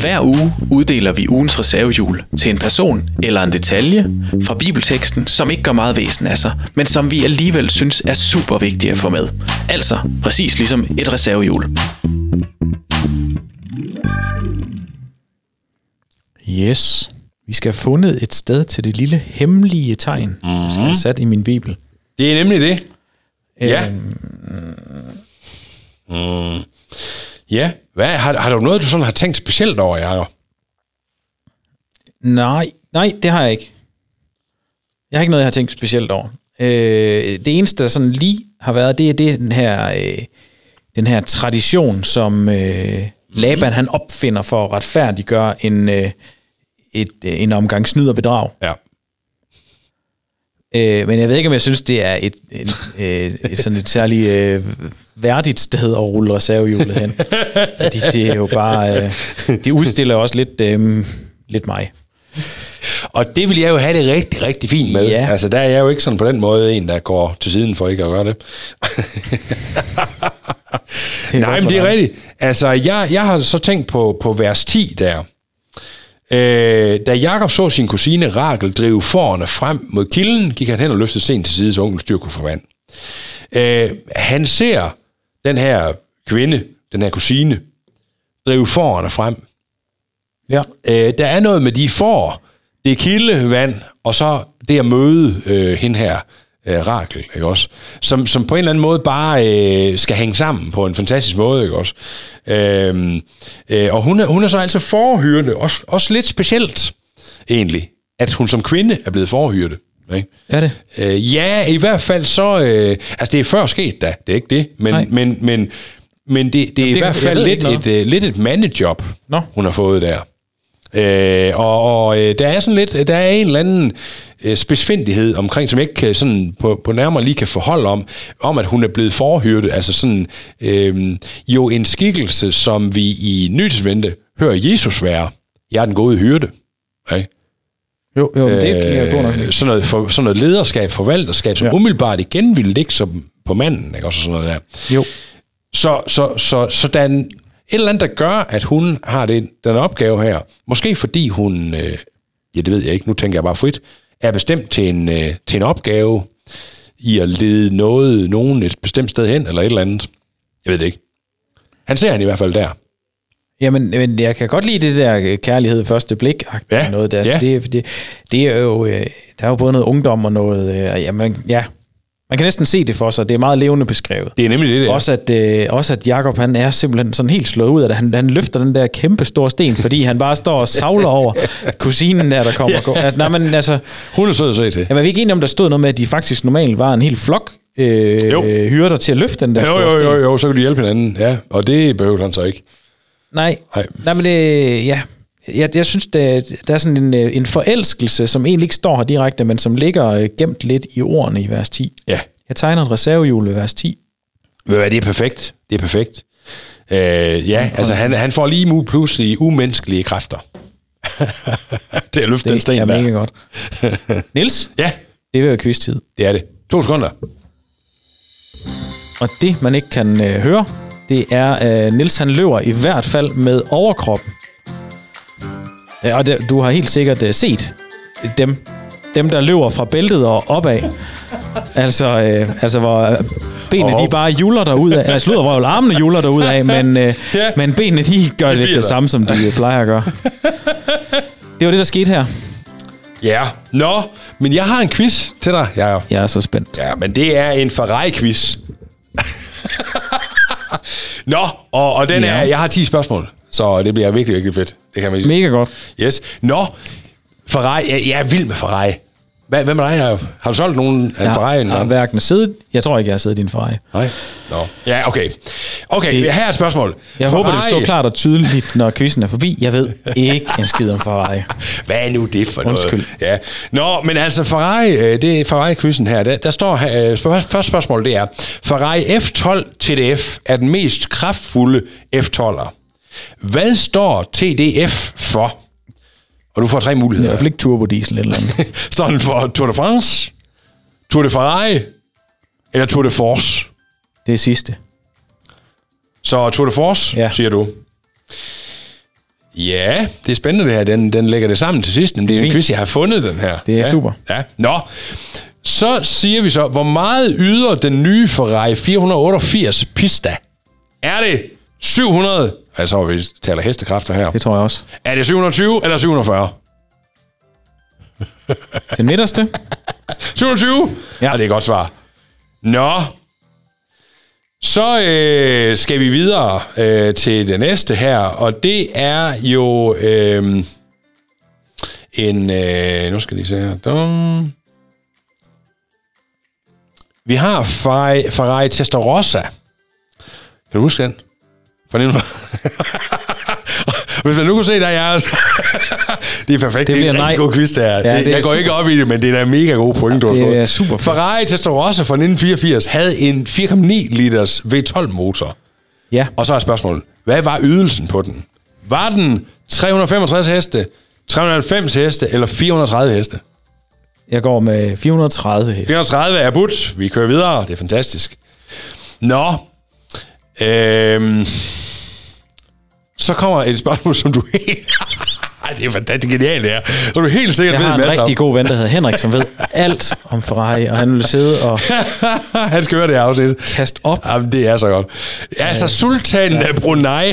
Hver uge uddeler vi ugens reservehjul til en person eller en detalje fra bibelteksten, som ikke gør meget væsen af sig, men som vi alligevel synes er super vigtige at få med. Altså præcis ligesom et reservehjul. Yes. Vi skal have fundet et sted til det lille hemmelige tegn, mm-hmm. jeg skal have sat i min bibel. Det er nemlig det. Ja. Øhm, Ja, hvad, har, har du noget, du sådan har tænkt specielt over, Jacob? Nej, nej, det har jeg ikke. Jeg har ikke noget, jeg har tænkt specielt over. Øh, det eneste, der sådan lige har været, det er det, den her, øh, den her tradition, som øh, Laban han opfinder for at retfærdiggøre en, øh, et, øh, en omgang snyd og bedrag. Ja. Øh, men jeg ved ikke, om jeg synes, det er et, et, et, et sådan et særligt øh, værdigt sted at rulle reservehjulet hen. Fordi det er jo bare... Øh, det udstiller også lidt, øh, lidt mig. Og det vil jeg jo have det rigtig, rigtig fint med. Ja. Altså, der er jeg jo ikke sådan på den måde en, der går til siden for ikke at gøre det. Det Nej, men det er rigtigt. Altså, jeg, jeg har så tænkt på, på vers 10 der. Øh, da Jakob så sin kusine Rakel drive forerne frem mod kilden, gik han hen og løftede sten til side, så onkel styr kunne få vand. Øh, han ser den her kvinde, den her kusine, drive forerne frem. Ja. Øh, der er noget med de får, det er kildevand, og så det at møde øh, hende her, øh, Rakel, ikke også? Som, som på en eller anden måde bare øh, skal hænge sammen på en fantastisk måde, ikke også? Øh, øh, og hun er, hun er så altså forhyrende, også, også lidt specielt, egentlig, at hun som kvinde er blevet forhyrende. Ikke? Er det? Øh, ja, i hvert fald så... Øh, altså, det er før sket da, det er ikke det. Men, Nej. men, men, men det, det er i det- hvert jeg fald lidt et, øh, lidt et mandejob, Nå. hun har fået der. Øh, og og øh, der er sådan lidt, der er en eller anden øh, spidsfindighed omkring, som jeg ikke kan sådan på, på nærmere lige kan forholde om, om at hun er blevet forhyrtet, altså sådan øh, jo en skikkelse, som vi i Nytesvente hører Jesus være. Jeg er den gode hyrde. Ikke? Jo, jo men det kan jeg gå nok. Øh, sådan, noget for, sådan noget lederskab, forvalterskab, som ja. Umiddelbart igen ville ligge som på manden, ikke? Også sådan noget der. Jo. Så, så, så, så der er en, et eller andet, der gør, at hun har det, den opgave her. Måske fordi hun, øh, ja det ved jeg ikke, nu tænker jeg bare frit, er bestemt til en, øh, til en opgave i at lede noget, nogen et bestemt sted hen, eller et eller andet. Jeg ved det ikke. Han ser han i hvert fald der. Jamen, men jeg kan godt lide det der øh, kærlighed første blik. Ja, Noget der. ja. Ja. Det, det, det er jo, øh, der er jo både noget ungdom og noget, øh, jamen, ja, man kan næsten se det for sig. Det er meget levende beskrevet. Det er nemlig det, det er. Også at, øh, også at Jacob han er simpelthen sådan helt slået ud af det. Han, han løfter den der kæmpe store sten, fordi han bare står og savler over kusinen der, der kommer. At, nej, men altså, Hun er sød at se til. jamen, er vi ikke enige om, der stod noget med, at de faktisk normalt var en hel flok øh, Jo. hyrder til at løfte den der Jo, store jo, sten? jo, jo, så kan de hjælpe hinanden. Ja, og det behøver han så ikke. Nej, Nej. nej men det, ja. Jeg, jeg synes, der, der er sådan en, øh, en forelskelse, som egentlig ikke står her direkte, men som ligger øh, gemt lidt i ordene i vers 10. Ja. Jeg tegner et reservehjul ved vers 10. Ved du hvad, det er perfekt. Det er perfekt. Øh, ja, altså han, han får lige mu pludselig umenneskelige kræfter. det er at løfte den Det sten er der. mega godt. Nils, Ja, det vil være quiz-tid. det er det. To sekunder. Og det, man ikke kan øh, høre, det er, øh, Nils han løber i hvert fald med overkroppen. Og det, du har helt sikkert øh, set dem. Dem, der løber fra bæltet og opad. altså, øh, altså, hvor øh, benene Hov. de bare juller derud af. Altså, slutter hvor armene juller derud af, men, øh, Ja. men benene de gør lidt bliver det der. samme, som de plejer at gøre. Det var det, der skete her. Ja. Nå, men jeg har en quiz til dig, Jacob. Jeg er så spændt. Ja, men det er en Ferrari-quiz. Nå, og, og den Ja. er, jeg har 10 spørgsmål, så det bliver virkelig, virkelig fedt. Det kan man sige. Mega godt. Yes. Nå, Ferrari, jeg, jeg er vild med Ferrari. Hvad, hvad med dig, Jacob? Har du solgt nogen af Jeg Ferrari? har, har hverken siddet... Jeg tror ikke, jeg har siddet i din Ferrari. Nej. Nå. Ja, okay. Okay, Det- her er et spørgsmål. Jeg håber, det Ferrari- står klart og tydeligt, når quizzen er forbi. Jeg ved ikke en skid om Ferrari. Hvad er nu det for Undskyld. noget? Ja. Nå, men altså Ferrari, øh, det er Ferrari-quizzen her. Der, der står, øh, første spørgsmål, det er, Ferrari F12 TDF er den mest kraftfulde F12'er. Hvad står TDF for? Og du får tre Det er i muligheder. hvert fald ikke diesel eller andet. Står den for Tour de France, Tour de Ferrari eller Tour de Force? Det er sidste. Så Tour de Force, ja. Siger du. Ja, det er spændende det her. Den, den lægger det sammen til sidst. Men det er en quiz, jeg har fundet den her. Det er ja. super. Ja. Nå, så siger vi så, hvor meget yder den nye Ferrari 488 Pista? Er det 700? Altså, vi taler hestekræfter her. Det tror jeg også. Er det 720 eller 740? Den midterste? 720? Ja. Og det er et godt svar. Nå. Så øh, skal vi videre øh, til det næste her, og det er jo øh, en... Øh, nu skal de se her. Dum. Vi har Ferrari Testarossa. Kan du huske den? Fra 1900. Hvis man nu kunne se, der er jeres. det er perfekt. Det, bliver er en rigtig god quiz, det her. Ja, det det, jeg går super. ikke op i det, men det er da mega gode point, du har det er super. Ferrari Testarossa fra 1984 havde en 4,9 liters V12-motor. Ja. Og så er spørgsmålet, hvad var ydelsen på den? Var den 365 heste, 390 heste eller 430 heste? Jeg går med 430 heste. 430 er budt. Vi kører videre. Det er fantastisk. Nå. Øhm, så kommer et spørgsmål, som du helt... Ej, det er fantastisk genialt, det her. Så du helt sikkert Jeg ved en masse rigtig god ven, der hedder Henrik, som ved alt om Ferrari, og han vil sidde og. Han skal høre det her afsnit. kaste op. Jamen, det er så godt. Altså, sultanen af Brunei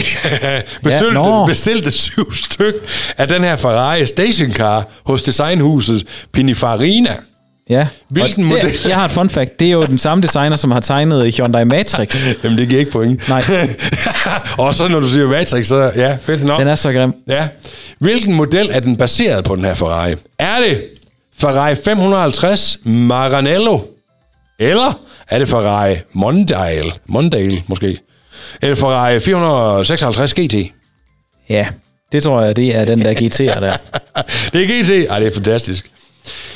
bestilte, nå. bestilte syv styk af den her Ferrari stationcar hos designhuset Pininfarina. Ja. Hvilken model? Det, jeg har et fun fact. Det er jo den samme designer, som har tegnet Hyundai Matrix. Jamen, det giver ikke point. Nej. Og så når du siger Matrix, så ja, fedt nok. Den er så grim. Ja. Hvilken model er den baseret på, den her Ferrari? Er det Ferrari 550 Maranello? Eller er det Ferrari Mondale? Mondale, måske. Eller Ferrari 456 GT? Ja, det tror jeg, det er den der GT'er der. Det er GT. Ej, det er fantastisk.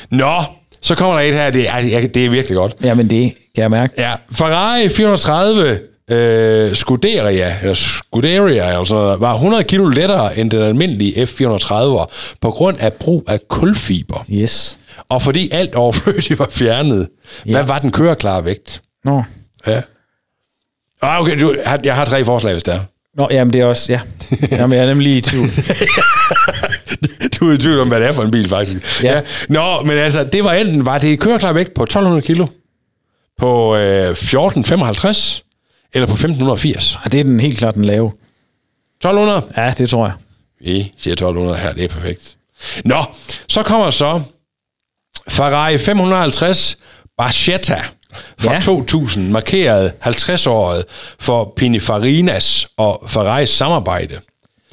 Nå, så kommer der et her. Det er, det er virkelig godt. Jamen det kan jeg mærke. Ja, Ferrari 430 øh, Scuderia, eller Scuderia, noget, var 100 kilo lettere end den almindelige F430'er på grund af brug af kulfiber. Yes. Og fordi alt overflødigt var fjernet. Hvad Ja. var den køreklare vægt? Nå. Ja. Ah, okay, du, jeg har tre forslag, hvis det er. Nå, jamen det er også, ja. Jamen jeg er nemlig lige i tvivl. Du er i tvivl om, hvad det er for en bil, faktisk. Ja. Nå, men altså, det var enten, var det køreklar vægt på 1200 kilo, på øh, 1455, eller på 1580? Ah, det er den helt klart den lave. 1200? Ja, det tror jeg. Vi siger 1200 her, det er perfekt. Nå, så kommer så Ferrari 550 Barchetta fra Ja. 2000, markeret 50-året for Pininfarinas og Ferraris samarbejde.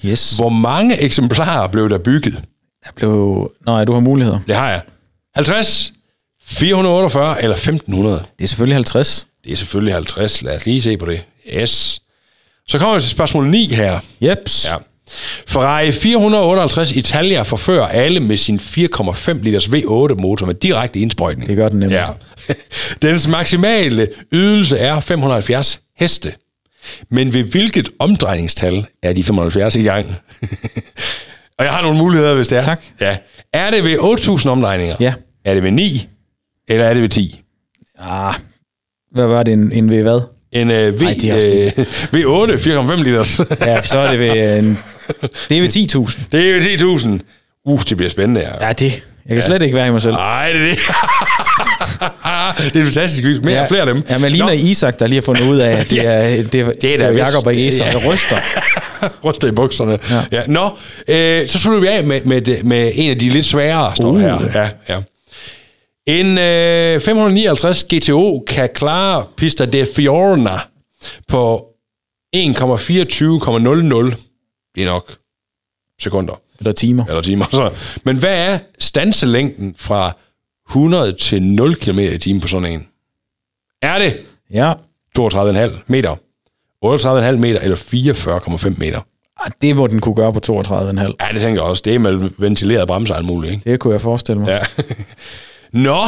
Yes. Hvor mange eksemplarer blev der bygget? Jeg blev... Nå, ja, du har muligheder. Det har jeg. 50, 448 eller 1500? Det er selvfølgelig 50. Det er selvfølgelig 50. Lad os lige se på det. Yes. Så kommer vi til spørgsmål 9 her. Jeps. Ja. Ferrari 458 Italia forfører alle med sin 4,5 liters V8 motor med direkte indsprøjtning. Det gør den nemlig. Ja. Dens maksimale ydelse er 570 heste. Men ved hvilket omdrejningstal er de 570 i gang? Og jeg har nogle muligheder, hvis det er. Tak. Ja. Er det ved 8.000 omdrejninger? Ja. Er det ved 9? Eller er det ved 10? Ah, hvad var det? En, en ved hvad? En uh, v, Ej, det er uh, V8 4,5 liters. Ja, så er det ved... En, det er ved 10.000. det er jo 10.000. Uh, det bliver spændende her. Ja, det... Jeg kan slet ikke være i mig selv. Nej, det er det. det er fantastisk quiz. Mere ja. flere af dem. Ja, men lige Nå, Isak, der lige har fundet ud af, at det er, det, det, da det er Jacob og det- der ryster. ryster i bukserne. Ja. Ja. Nå, øh, så slutter vi af med, med, med en af de lidt sværere, står uh. her. Ja, ja. En øh, 559 GTO kan klare Pista de Fiorna på 1,24,00. Det er nok sekunder Eller timer. eller timer. Så. Men hvad er stanselængden fra 100 til 0 km i timen på sådan en? Er det Ja. 32,5 meter, 38,5 meter eller 44,5 meter? Ah, Det må den kunne gøre på 32,5. Ja, det tænker jeg også. Det er med ventileret bremser alt muligt, ikke? Det kunne jeg forestille mig. Ja. Nå,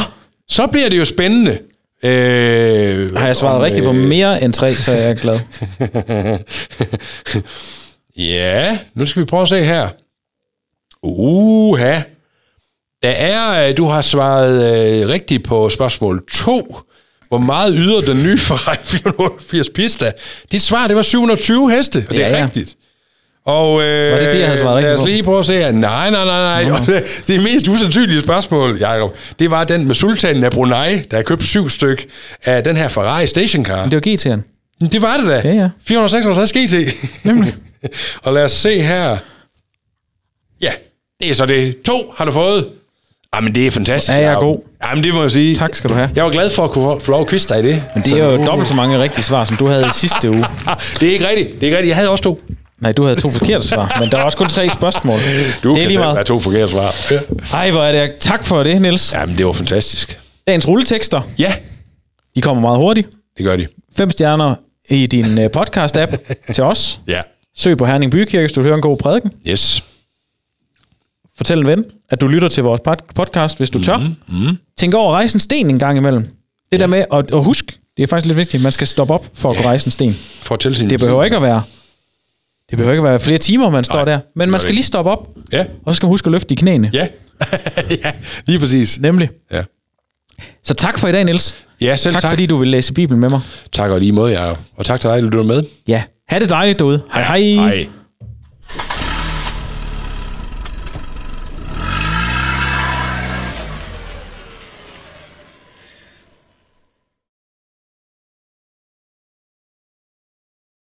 så bliver det jo spændende. Øh, Har jeg svaret om, rigtigt på øh, mere end tre, så er jeg glad. Ja, nu skal vi prøve at se her. Uha. Der er, øh, du har svaret øh, rigtigt på spørgsmål 2. Hvor meget yder den nye Ferrari 480 Pista? Dit svar, det var 720 heste, og det Ja, er ja. rigtigt. Og øh, Var det det, jeg havde svaret rigtigt Lad os lige prøve at se her. Nej, nej, nej, nej. Det mest usandsynlige spørgsmål, Jacob, det var den med sultanen af Brunei, der har købt syv styk af den her Ferrari stationcar. Det var GT'eren. Men Det var det da. Ja, ja. 456 GT. Nemlig. og lad os se her. Ja, det er så det. To har du fået. Jamen, det er fantastisk. Er jeg Jacob. god? Jamen, det må jeg sige. Tak skal du have. Jeg var glad for at kunne få lov at quizze dig i det. Men det er jo dobbelt så mange rigtige svar, som du havde i sidste uge. Ah, det er ikke rigtigt. Det er ikke rigtigt. Jeg havde også to. Nej, du havde to forkerte svar, men der var også kun tre spørgsmål. Du det er kan lige meget. to forkerte svar. Ja. Ej, hvor er det. Tak for det, Niels. Jamen, det var fantastisk. Dagens rulletekster, Ja, de kommer meget hurtigt. det gør de. Fem stjerner i din øh, podcast-app til os. Ja. Søg på Herning Bykirke, hvis du vil høre en god prædiken. Yes. Fortæl en ven, at du lytter til vores pod- podcast, hvis du tør. Mm-hmm. Tænk over at rejse en sten en gang imellem. Det der med, at, og husk, det er faktisk lidt vigtigt, man skal stoppe op for at kunne rejse en sten. For at Det behøver ikke at være det behøver ikke at være flere timer, man står Nej, der. Men man skal ikke. lige stoppe op, Ja, og så skal man huske at løfte i knæene. ja. ja, lige præcis. Nemlig. Ja. Så tak for i dag, Niels. Ja, selv Tak, tak. fordi du vil læse Bibelen med mig. Tak og lige måde, jeg. Og tak til dig, der lytter med. Ja. Ha' det dejligt derude. Hej hej. Hej.